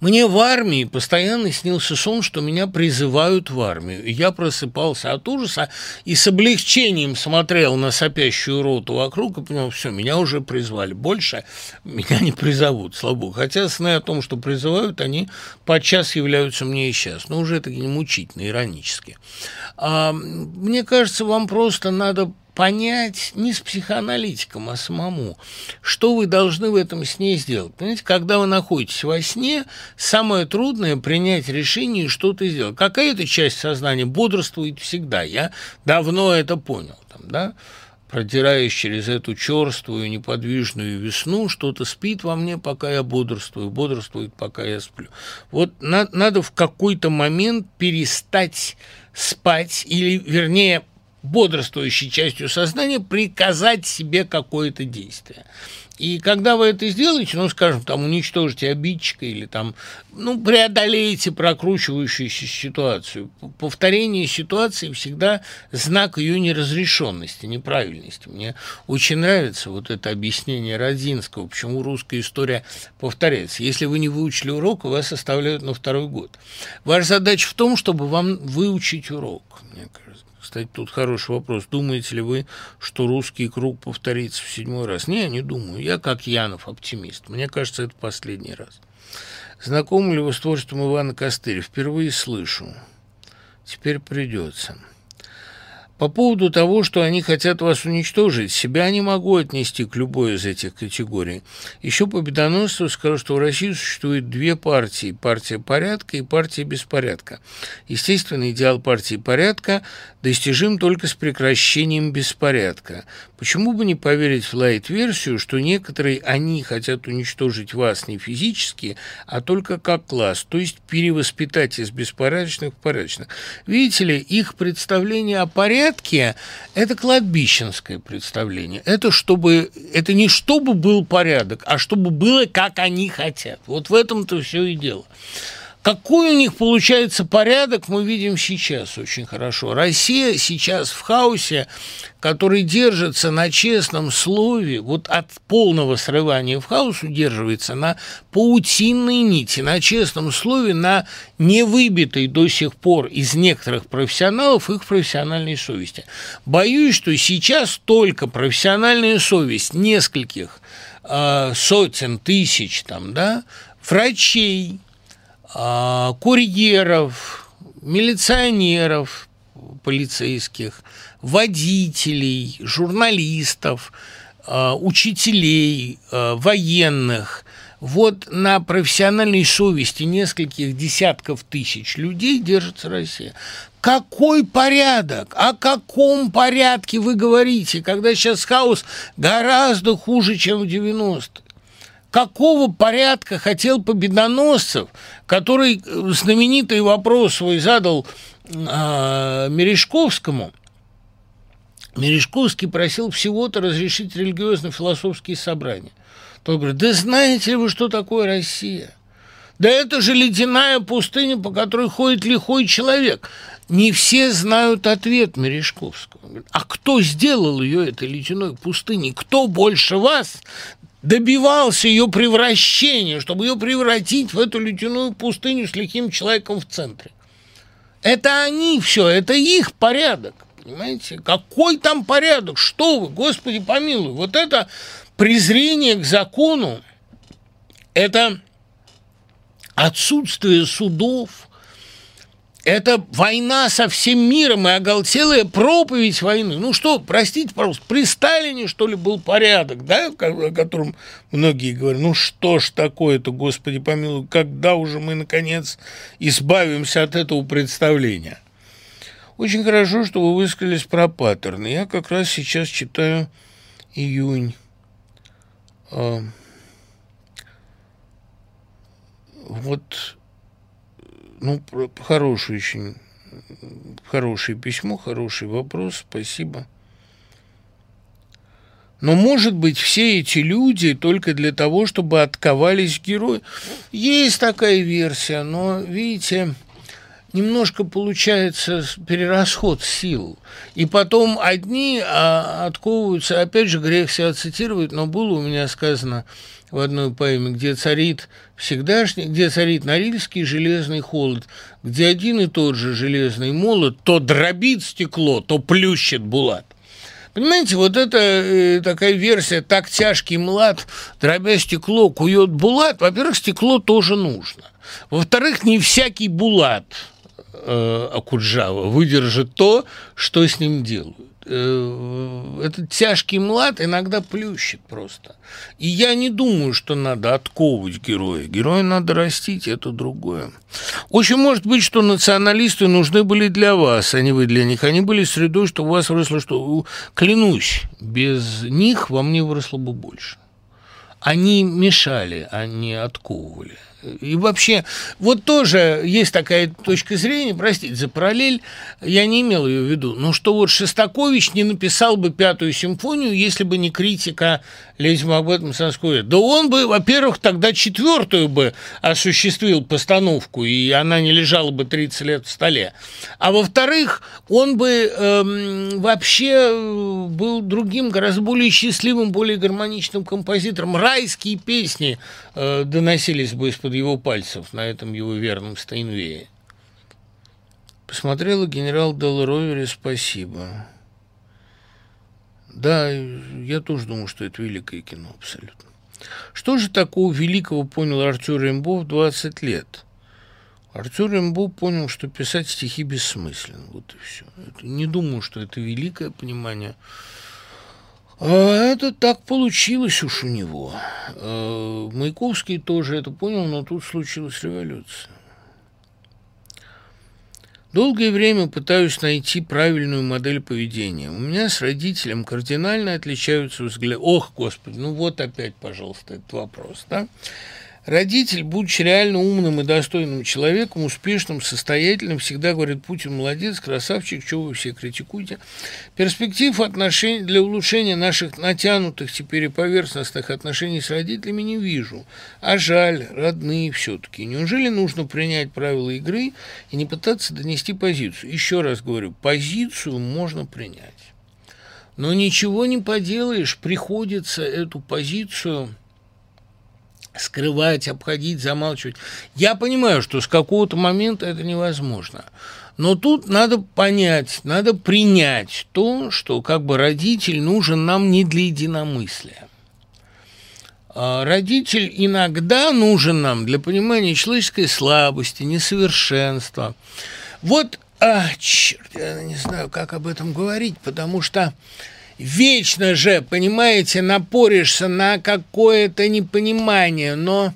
мне в армии постоянно снился сон, что меня призывают в армию. я просыпался от ужаса и с облегчением смотрел на сопящую роту вокруг и понял, все, меня уже призвали. Больше меня не призовут, слава богу. Хотя сны о том, что призывают, они подчас являются мне и сейчас. Но уже это не мучительно, иронически. А, мне кажется, вам просто надо понять не с психоаналитиком, а самому, что вы должны в этом сне сделать. Понимаете, когда вы находитесь во сне, самое трудное принять решение и что-то сделать. Какая-то часть сознания бодрствует всегда. Я давно это понял. Там, да? продираясь через эту черствую, неподвижную весну, что-то спит во мне, пока я бодрствую, бодрствует, пока я сплю. Вот на, надо в какой-то момент перестать спать, или, вернее, бодрствующей частью сознания приказать себе какое-то действие. И когда вы это сделаете, ну, скажем, там, уничтожите обидчика или там, ну, преодолеете прокручивающуюся ситуацию. Повторение ситуации всегда знак ее неразрешенности, неправильности. Мне очень нравится вот это объяснение Родзинского, почему русская история повторяется. Если вы не выучили урок, вас оставляют на второй год. Ваша задача в том, чтобы вам выучить урок, мне кажется. Кстати, тут хороший вопрос. Думаете ли вы, что русский круг повторится в седьмой раз? Не, не думаю. Я, как Янов, оптимист. Мне кажется, это последний раз. Знакомы ли вы с творчеством Ивана Костыря? Впервые слышу. Теперь придется. По поводу того, что они хотят вас уничтожить, себя не могу отнести к любой из этих категорий. Еще победоносцев скажу, что в России существует две партии – партия порядка и партия беспорядка. Естественно, идеал партии порядка достижим только с прекращением беспорядка. Почему бы не поверить в лайт-версию, что некоторые они хотят уничтожить вас не физически, а только как класс, то есть перевоспитать из беспорядочных в порядочных? Видите ли, их представление о порядке порядке – это кладбищенское представление. Это, чтобы, это не чтобы был порядок, а чтобы было, как они хотят. Вот в этом-то все и дело. Какой у них получается порядок, мы видим сейчас очень хорошо. Россия сейчас в хаосе, который держится на честном слове, вот от полного срывания в хаос удерживается на паутинной нити, на честном слове, на невыбитой до сих пор из некоторых профессионалов их профессиональной совести. Боюсь, что сейчас только профессиональная совесть нескольких э, сотен тысяч там, да, врачей, курьеров, милиционеров полицейских, водителей, журналистов, а, учителей, а, военных. Вот на профессиональной совести нескольких десятков тысяч людей держится Россия. Какой порядок? О каком порядке вы говорите, когда сейчас хаос гораздо хуже, чем в 90-е? Какого порядка хотел Победоносцев, который э, знаменитый вопрос свой задал э, Мережковскому. Мережковский просил всего-то разрешить религиозно-философские собрания. Тот говорит, да знаете ли вы, что такое Россия? Да это же ледяная пустыня, по которой ходит лихой человек. Не все знают ответ Мережковского. А кто сделал ее этой ледяной пустыней? Кто больше вас добивался ее превращения, чтобы ее превратить в эту ледяную пустыню с лихим человеком в центре. Это они все, это их порядок. Понимаете? Какой там порядок? Что вы, Господи помилуй. Вот это презрение к закону, это отсутствие судов, это война со всем миром и оголтелая проповедь войны. Ну что, простите, пожалуйста, при Сталине, что ли, был порядок, да, о котором многие говорят, ну что ж такое-то, Господи помилуй, когда уже мы, наконец, избавимся от этого представления? Очень хорошо, что вы высказались про паттерны. Я как раз сейчас читаю июнь. А, вот ну, хорошее очень, хорошее письмо, хороший вопрос, спасибо. Но, может быть, все эти люди только для того, чтобы отковались герои. Есть такая версия, но, видите, немножко получается перерасход сил. И потом одни а, отковываются, опять же, грех себя цитировать, но было у меня сказано в одной поэме, где царит всегдашний, где царит норильский железный холод, где один и тот же железный молот то дробит стекло, то плющит булат. Понимаете, вот это э, такая версия, так тяжкий млад, дробя стекло, кует булат. Во-первых, стекло тоже нужно. Во-вторых, не всякий булат э, Акуджава выдержит то, что с ним делают. Э, этот тяжкий млад иногда плющит просто. И я не думаю, что надо отковывать героя. Героя надо растить, это другое. Очень может быть, что националисты нужны были для вас, а не вы для них. Они были средой, что у вас выросло, что... Клянусь, без них вам не выросло бы больше. Они мешали, а не отковывали. И вообще, вот тоже есть такая точка зрения, простите за параллель, я не имел ее в виду, но что вот Шостакович не написал бы пятую симфонию, если бы не критика Леди об этом Санское. Да он бы, во-первых, тогда четвертую бы осуществил постановку, и она не лежала бы 30 лет в столе. А во-вторых, он бы эм, вообще э, был другим, гораздо более счастливым, более гармоничным композитором. Райские песни э, доносились бы из-под его пальцев на этом его верном Стейнвее. Посмотрела генерал Дел Ровери «Спасибо». Да, я тоже думаю, что это великое кино, абсолютно. Что же такого великого понял Артюр Рембо в 20 лет? Артур Рембо понял, что писать стихи бессмысленно. Вот и все. Не думаю, что это великое понимание. А это так получилось уж у него. А, Маяковский тоже это понял, но тут случилась революция. Долгое время пытаюсь найти правильную модель поведения. У меня с родителем кардинально отличаются взгляды. Ох, Господи, ну вот опять, пожалуйста, этот вопрос, да? Родитель, будучи реально умным и достойным человеком, успешным, состоятельным, всегда говорит, Путин молодец, красавчик, чего вы все критикуете. Перспектив отношений для улучшения наших натянутых теперь и поверхностных отношений с родителями не вижу. А жаль, родные все-таки. Неужели нужно принять правила игры и не пытаться донести позицию? Еще раз говорю, позицию можно принять. Но ничего не поделаешь, приходится эту позицию скрывать, обходить, замалчивать. Я понимаю, что с какого-то момента это невозможно. Но тут надо понять, надо принять то, что как бы родитель нужен нам не для единомыслия. А родитель иногда нужен нам для понимания человеческой слабости, несовершенства. Вот, а, черт, я не знаю, как об этом говорить, потому что вечно же, понимаете, напоришься на какое-то непонимание, но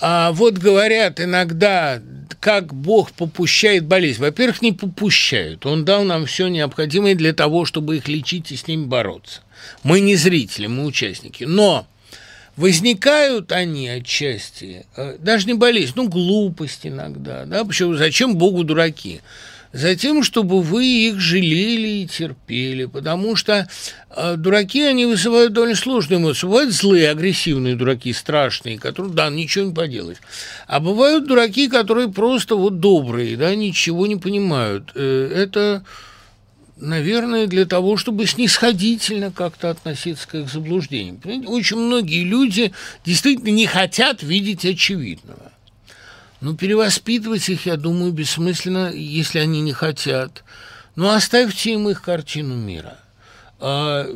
а вот говорят иногда, как Бог попущает болезнь. Во-первых, не попущают. Он дал нам все необходимое для того, чтобы их лечить и с ними бороться. Мы не зрители, мы участники. Но возникают они отчасти, э, даже не болезнь, ну, глупость иногда. Да? Почему, зачем Богу дураки? Затем, чтобы вы их жалели и терпели, потому что э, дураки, они вызывают довольно сложные эмоции. Бывают злые, агрессивные дураки, страшные, которые, да, ничего не поделать. А бывают дураки, которые просто вот добрые, да, ничего не понимают. Э, это, наверное, для того, чтобы снисходительно как-то относиться к их заблуждениям. Понимаете? Очень многие люди действительно не хотят видеть очевидного. Ну, перевоспитывать их, я думаю, бессмысленно, если они не хотят. Ну, оставьте им их картину мира. А,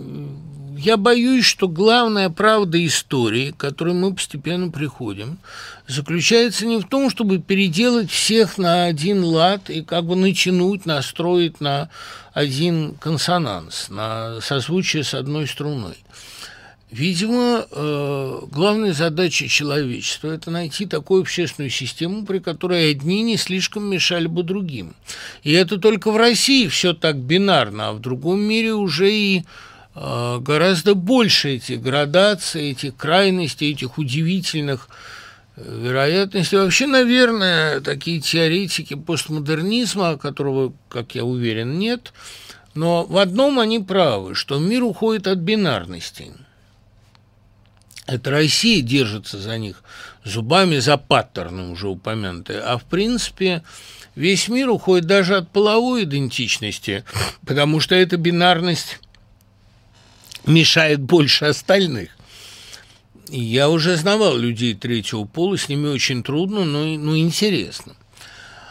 я боюсь, что главная правда истории, к которой мы постепенно приходим, заключается не в том, чтобы переделать всех на один лад и как бы натянуть, настроить на один консонанс, на созвучие с одной струной. Видимо, э, главная задача человечества – это найти такую общественную систему, при которой одни не слишком мешали бы другим. И это только в России все так бинарно, а в другом мире уже и э, гораздо больше этих градаций, этих крайностей, этих удивительных э, вероятностей. Вообще, наверное, такие теоретики постмодернизма, которого, как я уверен, нет, но в одном они правы, что мир уходит от бинарности – это Россия держится за них зубами за паттерны уже упомянутые. А в принципе весь мир уходит даже от половой идентичности, потому что эта бинарность мешает больше остальных. Я уже знавал людей третьего пола, с ними очень трудно, но, но интересно.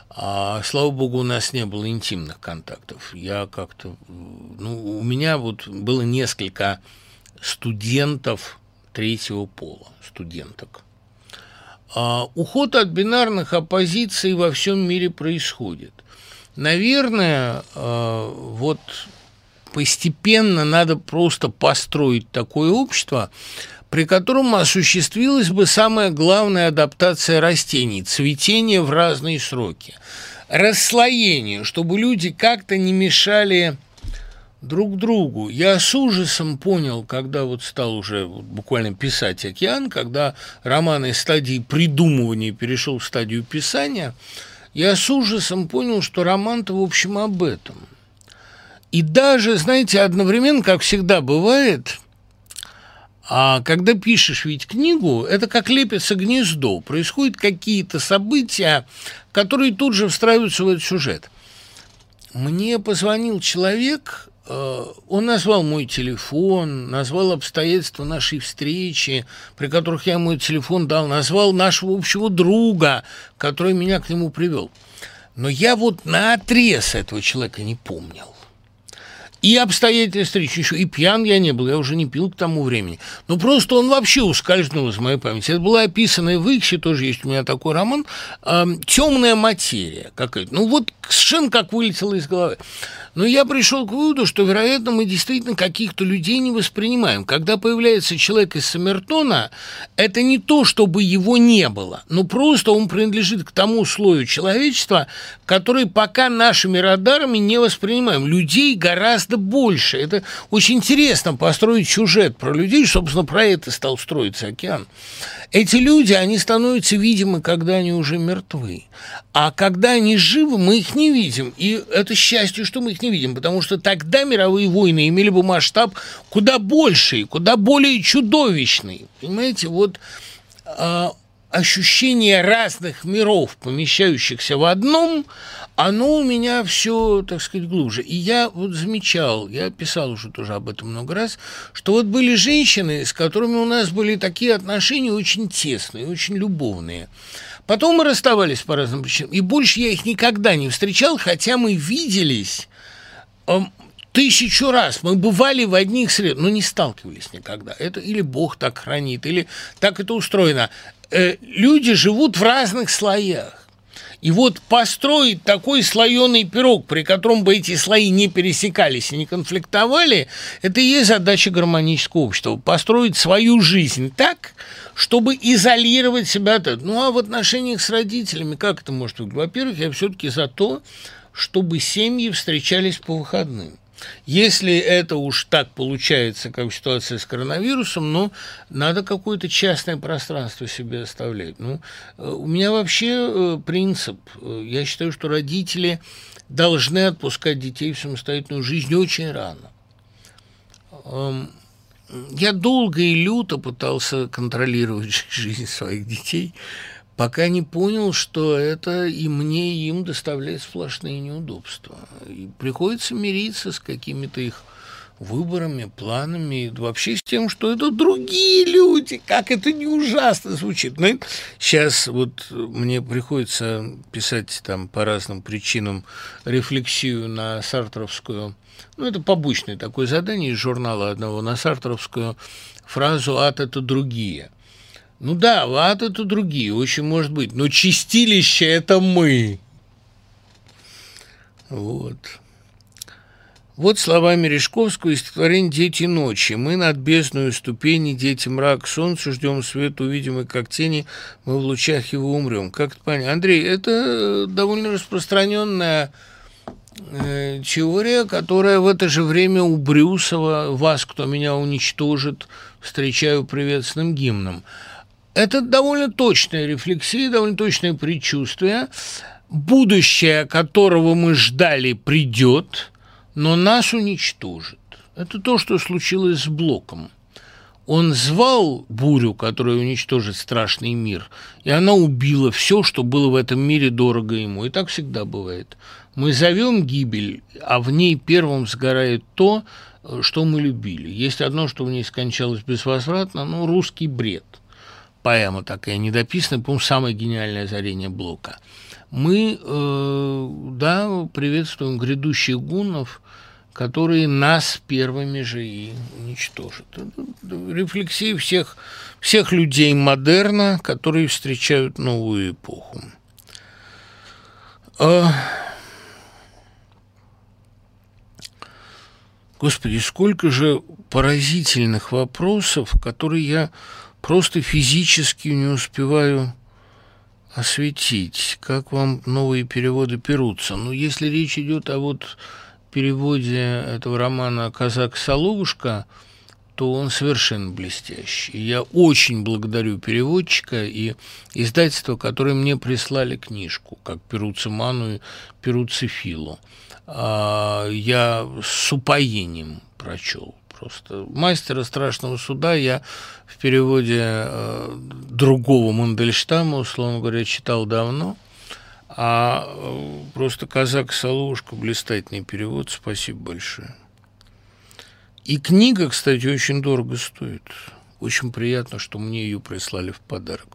А, слава богу, у нас не было интимных контактов. Я как-то... Ну, у меня вот было несколько студентов, третьего пола, студенток. А уход от бинарных оппозиций во всем мире происходит. Наверное, а, вот постепенно надо просто построить такое общество, при котором осуществилась бы самая главная адаптация растений – цветение в разные сроки, расслоение, чтобы люди как-то не мешали друг другу. Я с ужасом понял, когда вот стал уже вот буквально писать «Океан», когда роман из стадии придумывания перешел в стадию писания, я с ужасом понял, что роман-то, в общем, об этом. И даже, знаете, одновременно, как всегда бывает, а когда пишешь ведь книгу, это как лепится гнездо, происходят какие-то события, которые тут же встраиваются в этот сюжет. Мне позвонил человек, он назвал мой телефон, назвал обстоятельства нашей встречи, при которых я мой телефон дал, назвал нашего общего друга, который меня к нему привел. Но я вот на отрез этого человека не помнил. И обстоятельства встречи еще. И пьян я не был, я уже не пил к тому времени. Но просто он вообще ускользнул из моей памяти. Это была описанная в Иксе, тоже есть у меня такой роман, э, «Темная материя» какая-то. Ну вот совершенно как вылетело из головы. Но я пришел к выводу, что, вероятно, мы действительно каких-то людей не воспринимаем. Когда появляется человек из Саммертона, это не то, чтобы его не было, но просто он принадлежит к тому слою человечества, который пока нашими радарами не воспринимаем. Людей гораздо больше. Это очень интересно построить сюжет про людей, собственно, про это стал строиться океан. Эти люди, они становятся видимы, когда они уже мертвы. А когда они живы, мы их не видим. И это счастье, что мы их не видим, потому что тогда мировые войны имели бы масштаб куда больший, куда более чудовищный. Понимаете, вот э, ощущение разных миров, помещающихся в одном, оно у меня все, так сказать, глубже. И я вот замечал, я писал уже тоже об этом много раз, что вот были женщины, с которыми у нас были такие отношения очень тесные, очень любовные. Потом мы расставались по разным причинам, и больше я их никогда не встречал, хотя мы виделись тысячу раз. Мы бывали в одних средах, но не сталкивались никогда. Это или Бог так хранит, или так это устроено. Э, люди живут в разных слоях. И вот построить такой слоеный пирог, при котором бы эти слои не пересекались и не конфликтовали, это и есть задача гармонического общества. Построить свою жизнь так, чтобы изолировать себя от этого. Ну, а в отношениях с родителями как это может выглядеть? Во-первых, я все-таки за то, чтобы семьи встречались по выходным. Если это уж так получается, как в ситуации с коронавирусом, ну, надо какое-то частное пространство себе оставлять. Ну, э, у меня вообще э, принцип, э, я считаю, что родители должны отпускать детей в самостоятельную жизнь очень рано. Эм, я долго и люто пытался контролировать жизнь своих детей, пока не понял, что это и мне, и им доставляет сплошные неудобства. И приходится мириться с какими-то их выборами, планами, вообще с тем, что это другие люди, как это не ужасно звучит. Ну, сейчас вот мне приходится писать там по разным причинам рефлексию на сартровскую, ну, это побочное такое задание из журнала одного, на сартровскую фразу «ад – это другие». Ну да, ад – это другие, очень может быть, но чистилище – это мы. Вот. Вот слова Мережковского из стихотворения «Дети ночи». «Мы над бездную ступени, дети мрак, солнце, ждем свет, увидимый как тени, мы в лучах его умрем». Как это понять? Андрей, это довольно распространенная э, теория, которая в это же время у Брюсова «Вас, кто меня уничтожит, встречаю приветственным гимном». Это довольно точная рефлексия, довольно точное предчувствие. Будущее, которого мы ждали, придет, но нас уничтожит. Это то, что случилось с Блоком. Он звал бурю, которая уничтожит страшный мир, и она убила все, что было в этом мире дорого ему. И так всегда бывает. Мы зовем гибель, а в ней первым сгорает то, что мы любили. Есть одно, что в ней скончалось безвозвратно, ну, русский бред – поэма такая недописанная, по-моему, самое гениальное озарение Блока. Мы, э, да, приветствуем грядущих гуннов, которые нас первыми же и уничтожат. Рефлексии всех, всех людей модерна, которые встречают новую эпоху. А... Господи, сколько же поразительных вопросов, которые я просто физически не успеваю осветить, как вам новые переводы перутся. Ну, если речь идет о вот переводе этого романа «Казак Соловушка», то он совершенно блестящий. Я очень благодарю переводчика и издательство, которое мне прислали книжку, как перутся Ману и перутся Филу. А, я с упоением прочел просто. «Мастера страшного суда» я в переводе э, другого Мандельштама, условно говоря, читал давно, а э, просто «Казак Соловушка» блистательный перевод, спасибо большое. И книга, кстати, очень дорого стоит. Очень приятно, что мне ее прислали в подарок.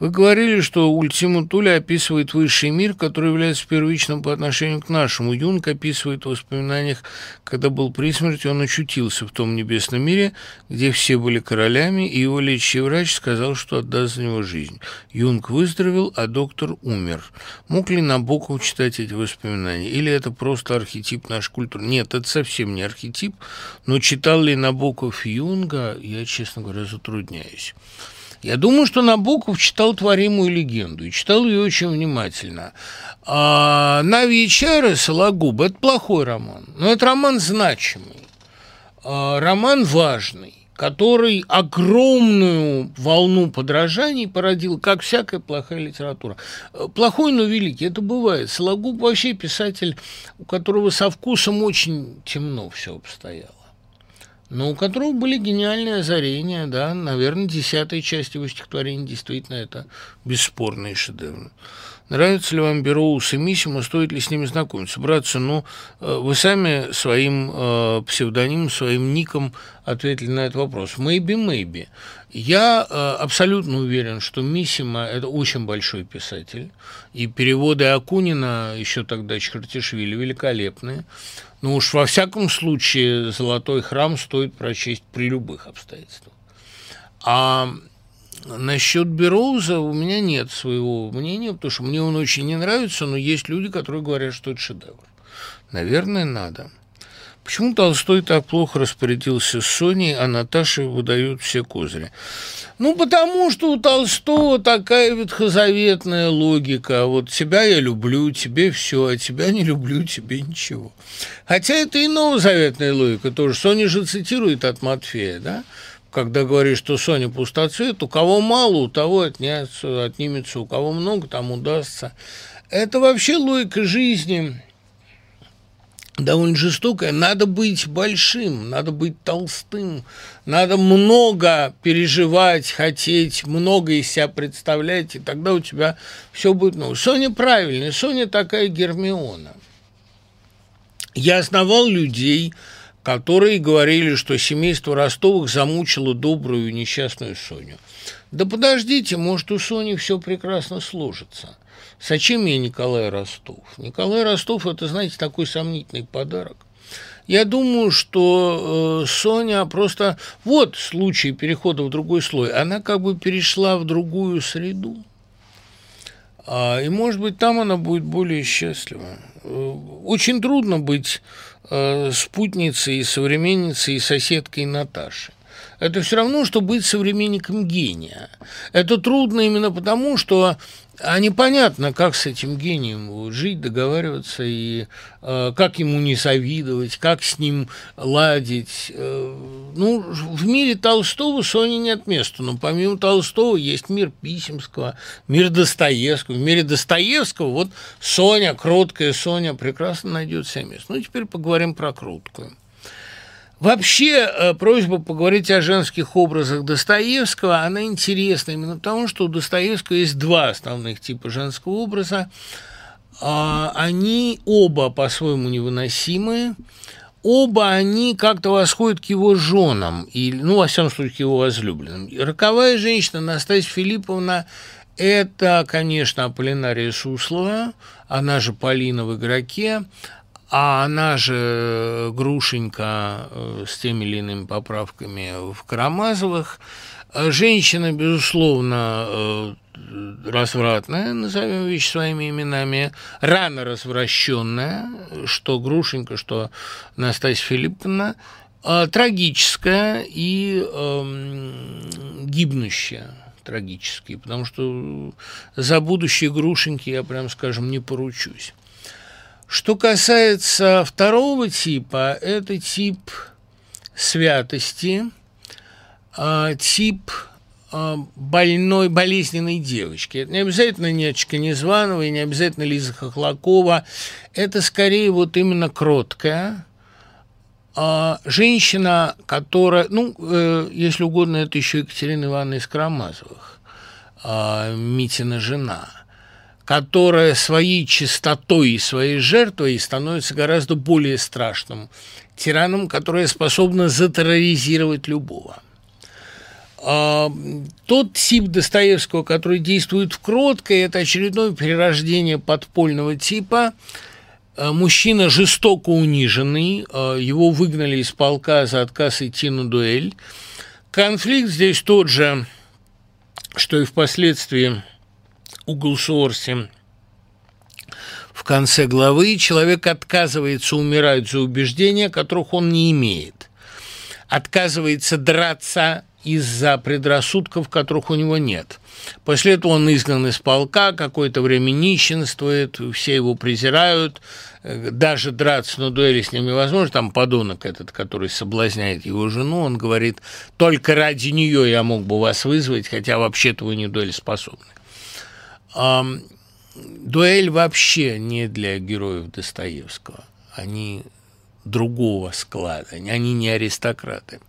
Вы говорили, что Ультима Туля описывает высший мир, который является первичным по отношению к нашему. Юнг описывает в воспоминаниях, когда был при смерти, он очутился в том небесном мире, где все были королями, и его лечащий врач сказал, что отдаст за него жизнь. Юнг выздоровел, а доктор умер. Мог ли Набоков читать эти воспоминания? Или это просто архетип нашей культуры? Нет, это совсем не архетип, но читал ли Набоков Юнга, я, честно говоря, затрудняюсь. Я думаю, что Набоков читал «Творимую легенду» и читал ее очень внимательно. А «Нави и чары» Сологуб – это плохой роман, но это роман значимый, а, роман важный который огромную волну подражаний породил, как всякая плохая литература. Плохой, но великий, это бывает. Сологуб вообще писатель, у которого со вкусом очень темно все обстояло но у которого были гениальные озарения, да, наверное, десятая часть его стихотворений действительно это бесспорные шедевры. Нравится ли вам Бероус и Миссима, стоит ли с ними знакомиться? Братцы, ну, э, вы сами своим э, псевдонимом, своим ником ответили на этот вопрос. Maybe, maybe. Я э, абсолютно уверен, что Миссима – это очень большой писатель, и переводы Акунина, еще тогда Чхартишвили, великолепные. Но уж во всяком случае «Золотой храм» стоит прочесть при любых обстоятельствах. А Насчет Бероуза у меня нет своего мнения, потому что мне он очень не нравится, но есть люди, которые говорят, что это шедевр. Наверное, надо. Почему Толстой так плохо распорядился с Соней, а Наташе выдают все козыри? Ну, потому что у Толстого такая ветхозаветная логика. Вот тебя я люблю, тебе все, а тебя не люблю, тебе ничего. Хотя это и новозаветная логика тоже. Соня же цитирует от Матфея, да? когда говоришь, что Соня пустоцвет, у кого мало, у того отняться, отнимется, у кого много, там удастся. Это вообще логика жизни довольно жестокая. Надо быть большим, надо быть толстым, надо много переживать, хотеть, много из себя представлять, и тогда у тебя все будет новое. Соня правильная, Соня такая Гермиона. Я основал людей, которые говорили, что семейство Ростовых замучило добрую несчастную Соню. Да подождите, может, у Сони все прекрасно сложится. Зачем мне Николай Ростов? Николай Ростов – это, знаете, такой сомнительный подарок. Я думаю, что э, Соня просто... Вот случай перехода в другой слой. Она как бы перешла в другую среду. А, и, может быть, там она будет более счастлива. Э, очень трудно быть э, спутницей современницей и соседкой Наташи. Это все равно, что быть современником гения. Это трудно именно потому, что а непонятно, как с этим гением жить, договариваться, и э, как ему не завидовать, как с ним ладить. Э, ну, в мире Толстого Сони нет места, но помимо Толстого есть мир Писемского, мир Достоевского. В мире Достоевского вот Соня, кроткая Соня, прекрасно найдет себе место. Ну, теперь поговорим про кроткую. Вообще, э, просьба поговорить о женских образах Достоевского, она интересна именно потому, что у Достоевского есть два основных типа женского образа. А, они оба по-своему невыносимые, оба они как-то восходят к его женам, и, ну, во всяком случае, к его возлюбленным. Роковая женщина Настасья Филипповна – это, конечно, Аполлинария Суслова, она же Полина в «Игроке», а она же э, Грушенька э, с теми или иными поправками в Карамазовых. Э, женщина, безусловно, развратная, назовем вещи своими именами, рано развращенная, что Грушенька, что Настасья Филипповна, трагическая и э, гибнущая трагически, потому что за будущее Грушеньки я, прям скажем, не поручусь. Что касается второго типа, это тип святости, а, тип а, больной, болезненной девочки. Это не обязательно Нечка Незванова и не обязательно Лиза Хохлакова. Это скорее вот именно кроткая а, женщина, которая, ну, э, если угодно, это еще Екатерина Ивановна из Карамазовых, Митина жена – которая своей чистотой и своей жертвой становится гораздо более страшным тираном, которое способно затерроризировать любого. А, тот тип Достоевского, который действует в кроткой, это очередное перерождение подпольного типа. А, мужчина жестоко униженный, а, его выгнали из полка за отказ идти на дуэль. Конфликт здесь тот же, что и впоследствии у Гулсуорси в конце главы. Человек отказывается умирать за убеждения, которых он не имеет. Отказывается драться из-за предрассудков, которых у него нет. После этого он изгнан из полка, какое-то время нищенствует, все его презирают, даже драться на дуэли с ним невозможно. Там подонок этот, который соблазняет его жену, он говорит, только ради нее я мог бы вас вызвать, хотя вообще-то вы не дуэль способны. Дуэль вообще не для героев Достоевского. Они другого склада, они не аристократы.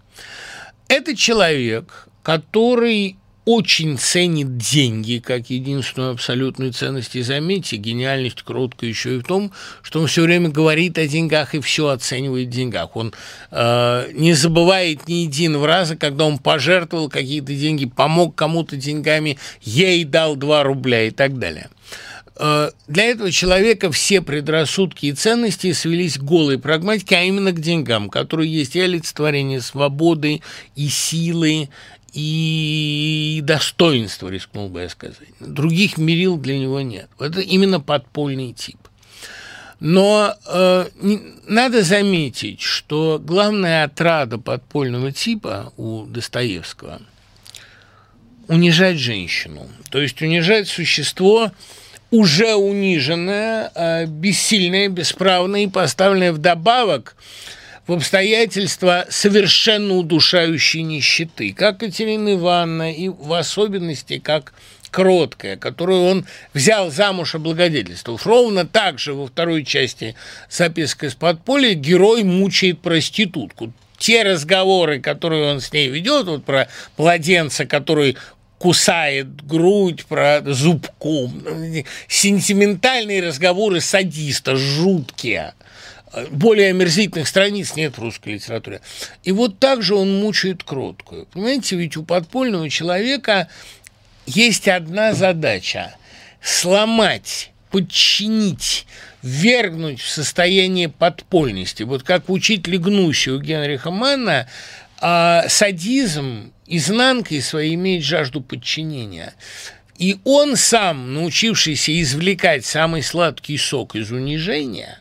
Это человек, который очень ценит деньги как единственную абсолютную ценность. И заметьте, гениальность кротка еще и в том, что он все время говорит о деньгах и все оценивает в деньгах. Он э, не забывает ни единого раза, когда он пожертвовал какие-то деньги, помог кому-то деньгами, ей дал 2 рубля и так далее. Э, для этого человека все предрассудки и ценности свелись к голой прагматике, а именно к деньгам, которые есть и олицетворение свободы, и силы, и достоинства, рискнул бы я сказать. Других мерил для него нет. Это именно подпольный тип. Но э, надо заметить, что главная отрада подпольного типа у Достоевского – унижать женщину. То есть унижать существо, уже униженная, э, бессильная, бесправная и поставленная вдобавок в обстоятельства совершенно удушающей нищеты, как Катерина Ивановна, и в особенности как Кроткая, которую он взял замуж и. Ровно так же во второй части записка из подполья герой мучает проститутку те разговоры, которые он с ней ведет, вот про младенца, который кусает грудь, про зубком. Сентиментальные разговоры садиста, жуткие. Более омерзительных страниц нет в русской литературе. И вот так же он мучает кроткую. Понимаете, ведь у подпольного человека есть одна задача – сломать, подчинить, вергнуть в состояние подпольности. Вот как в «Учителе Гнуси» у Генриха Манна, а садизм изнанкой своей имеет жажду подчинения. И он сам, научившийся извлекать самый сладкий сок из унижения,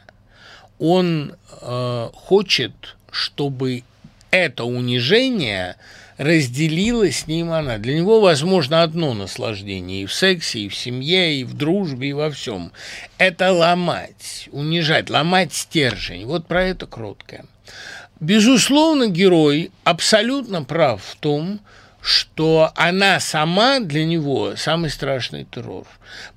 он э, хочет, чтобы это унижение разделила с ним она. Для него возможно одно наслаждение и в сексе, и в семье, и в дружбе, и во всем. Это ломать, унижать, ломать стержень. Вот про это кроткое. Безусловно, герой абсолютно прав в том, что она сама для него самый страшный террор,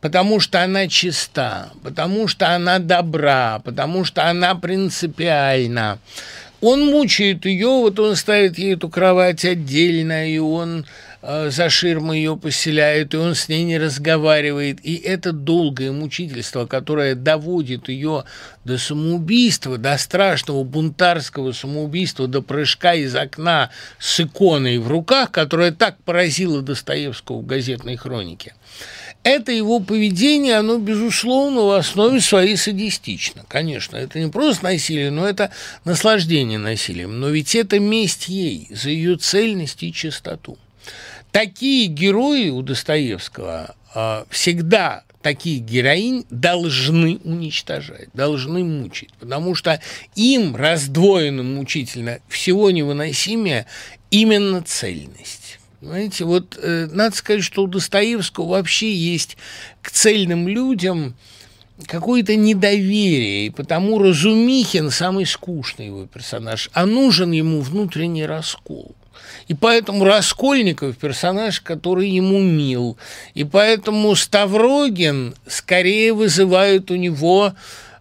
потому что она чиста, потому что она добра, потому что она принципиальна. Он мучает ее, вот он ставит ей эту кровать отдельно, и он за ширмой ее поселяют, и он с ней не разговаривает. И это долгое мучительство, которое доводит ее до самоубийства, до страшного бунтарского самоубийства, до прыжка из окна с иконой в руках, которая так поразила Достоевского в газетной хронике. Это его поведение, оно, безусловно, в основе своей садистично. Конечно, это не просто насилие, но это наслаждение насилием. Но ведь это месть ей за ее цельность и чистоту такие герои у Достоевского э, всегда такие героинь должны уничтожать, должны мучить, потому что им, раздвоенным мучительно, всего невыносимее именно цельность. Понимаете, вот э, надо сказать, что у Достоевского вообще есть к цельным людям какое-то недоверие, и потому Разумихин самый скучный его персонаж, а нужен ему внутренний раскол. И поэтому Раскольников – персонаж, который ему мил. И поэтому Ставрогин скорее вызывает у него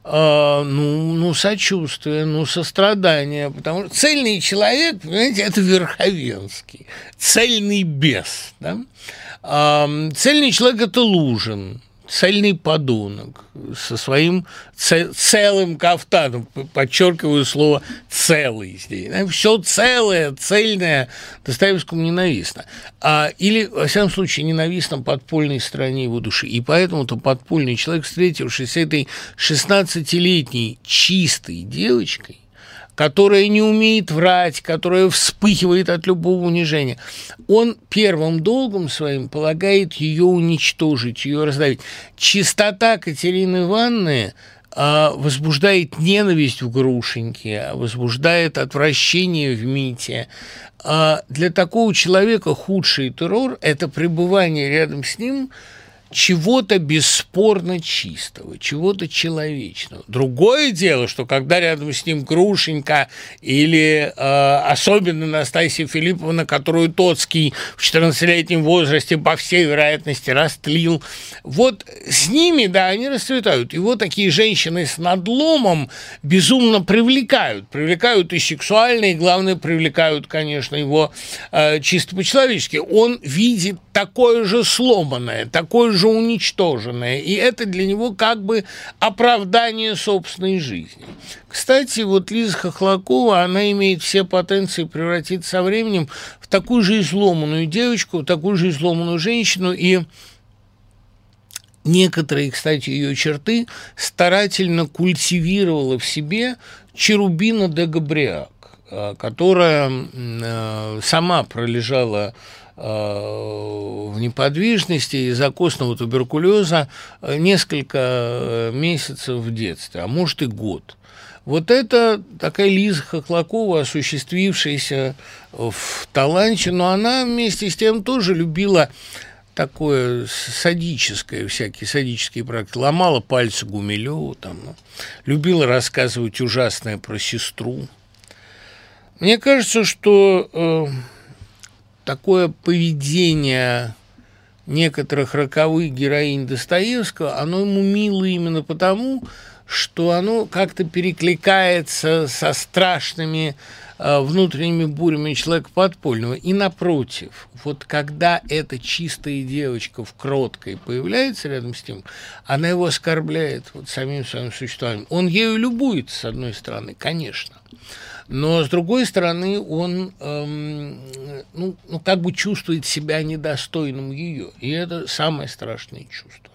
э, ну, ну, сочувствие, ну, сострадание. Потому что цельный человек, понимаете, это Верховенский. Цельный бес. Да? Э, цельный человек – это Лужин. Цельный подонок со своим целым кафтаном, подчеркиваю слово «целый» здесь. Все целое, цельное Достоевскому ненавистно. А, или, во всяком случае, ненавистно подпольной стороне его души. И поэтому-то подпольный человек, встретившись с этой 16-летней чистой девочкой, которая не умеет врать, которая вспыхивает от любого унижения. Он первым долгом своим полагает ее уничтожить, ее раздавить. Чистота Катерины Ивановны а, возбуждает ненависть в Грушеньке, а возбуждает отвращение в Мите. А для такого человека худший террор – это пребывание рядом с ним – чего-то бесспорно чистого, чего-то человечного. Другое дело, что когда рядом с ним Грушенька или э, особенно Настасья Филипповна, которую Тоцкий в 14-летнем возрасте по всей вероятности растлил, вот с ними, да, они расцветают. Вот такие женщины с надломом безумно привлекают. Привлекают и сексуально, и, главное, привлекают, конечно, его э, чисто по-человечески. Он видит такое же сломанное, такое же уничтоженное, и это для него как бы оправдание собственной жизни. Кстати, вот Лиза Хохлакова, она имеет все потенции превратиться со временем в такую же изломанную девочку, в такую же изломанную женщину, и некоторые, кстати, ее черты старательно культивировала в себе Черубина де Габриак, э, которая э, сама пролежала в неподвижности из-за костного туберкулеза несколько э, месяцев в детстве, а может и год. Вот это такая Лиза Хохлакова, осуществившаяся в таланте, но она вместе с тем тоже любила такое садическое, всякие садические практики. Ломала пальцы Гумилеву, там, ну, любила рассказывать ужасное про сестру. Мне кажется, что э, такое поведение некоторых роковых героинь Достоевского, оно ему мило именно потому, что оно как-то перекликается со страшными э, внутренними бурями человека подпольного. И напротив, вот когда эта чистая девочка в кроткой появляется рядом с ним, она его оскорбляет вот самим своим существованием. Он ею любуется, с одной стороны, конечно но с другой стороны он эм, ну, ну, как бы чувствует себя недостойным ее, и это самое страшное чувство.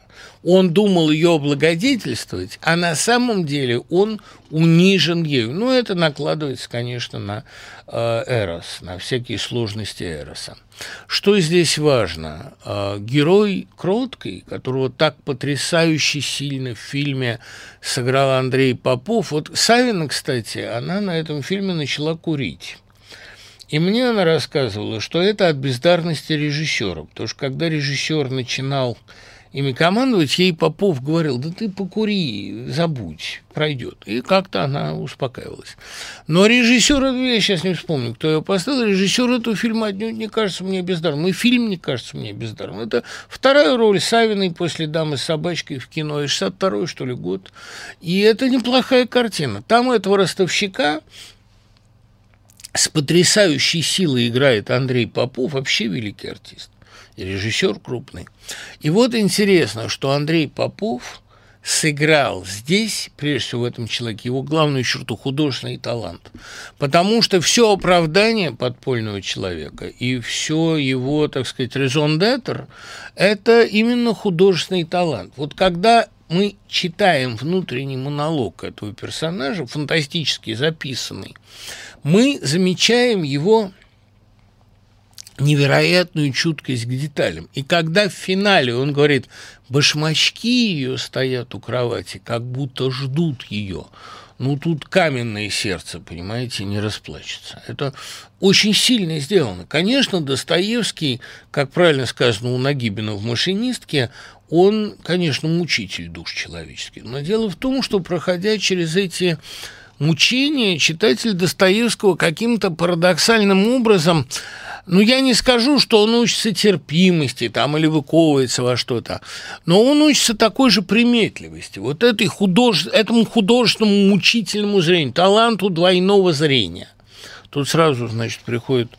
Он думал ее облагодетельствовать, а на самом деле он унижен ею. Ну, это накладывается, конечно, на э, Эрос, на всякие сложности Эроса. Что здесь важно? Э, герой кроткий, которого так потрясающе сильно в фильме сыграл Андрей Попов. Вот Савина, кстати, она на этом фильме начала курить. И мне она рассказывала, что это от бездарности режиссера, потому что когда режиссер начинал ими командовать, ей Попов говорил, да ты покури, забудь, пройдет. И как-то она успокаивалась. Но режиссер, я сейчас не вспомню, кто ее поставил, режиссер этого фильма отнюдь не кажется мне бездарным. И фильм не кажется мне бездарным. Это вторая роль Савиной после «Дамы с собачкой» в кино, и 62-й, что ли, год. И это неплохая картина. Там этого ростовщика с потрясающей силой играет Андрей Попов, вообще великий артист режиссер крупный. И вот интересно, что Андрей Попов сыграл здесь, прежде всего в этом человеке, его главную черту – художественный талант. Потому что все оправдание подпольного человека и все его, так сказать, резон d'être – это именно художественный талант. Вот когда мы читаем внутренний монолог этого персонажа, фантастически записанный, мы замечаем его невероятную чуткость к деталям. И когда в финале он говорит, башмачки ее стоят у кровати, как будто ждут ее, ну, тут каменное сердце, понимаете, не расплачется. Это очень сильно сделано. Конечно, Достоевский, как правильно сказано у Нагибина в «Машинистке», он, конечно, мучитель душ человеческих. Но дело в том, что, проходя через эти мучения, читатель Достоевского каким-то парадоксальным образом ну, я не скажу, что он учится терпимости там или выковывается во что-то, но он учится такой же приметливости, вот этой худож... этому художественному мучительному зрению, таланту двойного зрения. Тут сразу, значит, приходит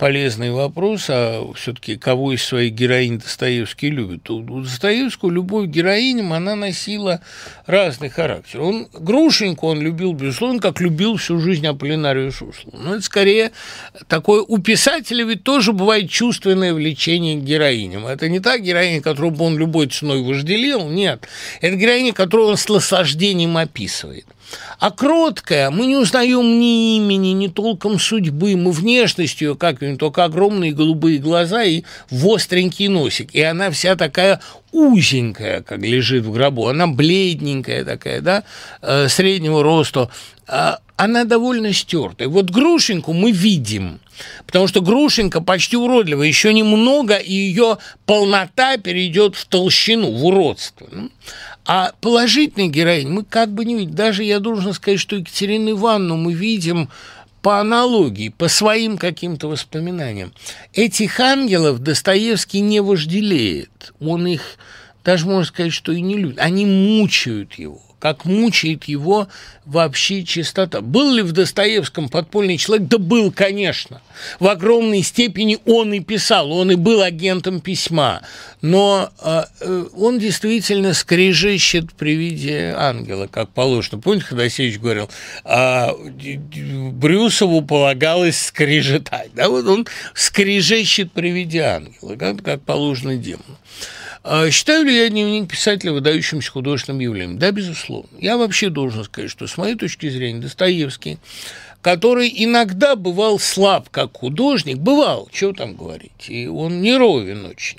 полезный вопрос, а все-таки кого из своих героинь Достоевский любит. У Достоевского любовь к героиням, она носила разный характер. Он Грушеньку он любил, безусловно, как любил всю жизнь Аполлинарию Суслу. Но это скорее такое... У писателя ведь тоже бывает чувственное влечение к героиням. Это не та героиня, которую бы он любой ценой вожделел, нет. Это героиня, которую он с наслаждением описывает. А кроткая, мы не узнаем ни имени, ни толком судьбы, мы внешностью ее как-нибудь, только огромные голубые глаза и востренький носик. И она вся такая узенькая, как лежит в гробу, она бледненькая такая, да, э, среднего роста, она довольно стертая. Вот Грушеньку мы видим, потому что Грушенька почти уродливая, еще немного, и ее полнота перейдет в толщину, в уродство. А положительный героинь мы как бы не видим. Даже я должен сказать, что Екатерину Ивановну мы видим по аналогии, по своим каким-то воспоминаниям. Этих ангелов Достоевский не вожделеет. Он их, даже можно сказать, что и не любит. Они мучают его как мучает его вообще чистота. Был ли в Достоевском подпольный человек? Да был, конечно. В огромной степени он и писал, он и был агентом письма. Но э, э он действительно скрежещет при виде ангела, как положено. Помните, Ходосевич говорил, э, Брюсову полагалось скрежетать. Да, вот он скрежещет при виде ангела, как, как положено демону. А считаю ли я дневник писателя выдающимся художественным явлением? Да, безусловно. Я вообще должен сказать, что с моей точки зрения Достоевский, который иногда бывал слаб как художник, бывал, что там говорить, и он не ровен очень,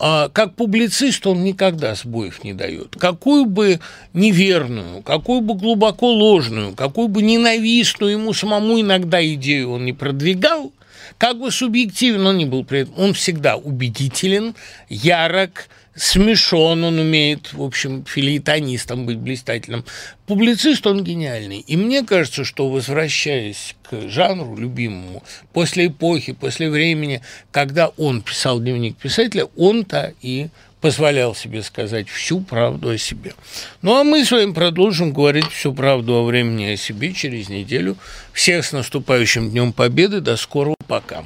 а как публицист он никогда сбоев не дает. Какую бы неверную, какую бы глубоко ложную, какую бы ненавистную ему самому иногда идею он не продвигал – как бы субъективен он ни был при этом, он всегда убедителен, ярок, смешон, он умеет, в общем, филитонистом быть блистательным. Публицист он гениальный. И мне кажется, что, возвращаясь к жанру любимому, после эпохи, после времени, когда он писал дневник писателя, он-то и позволял себе сказать всю правду о себе. Ну, а мы с вами продолжим говорить всю правду о времени о себе через неделю. Всех с наступающим Днем Победы. До скорого. Пока.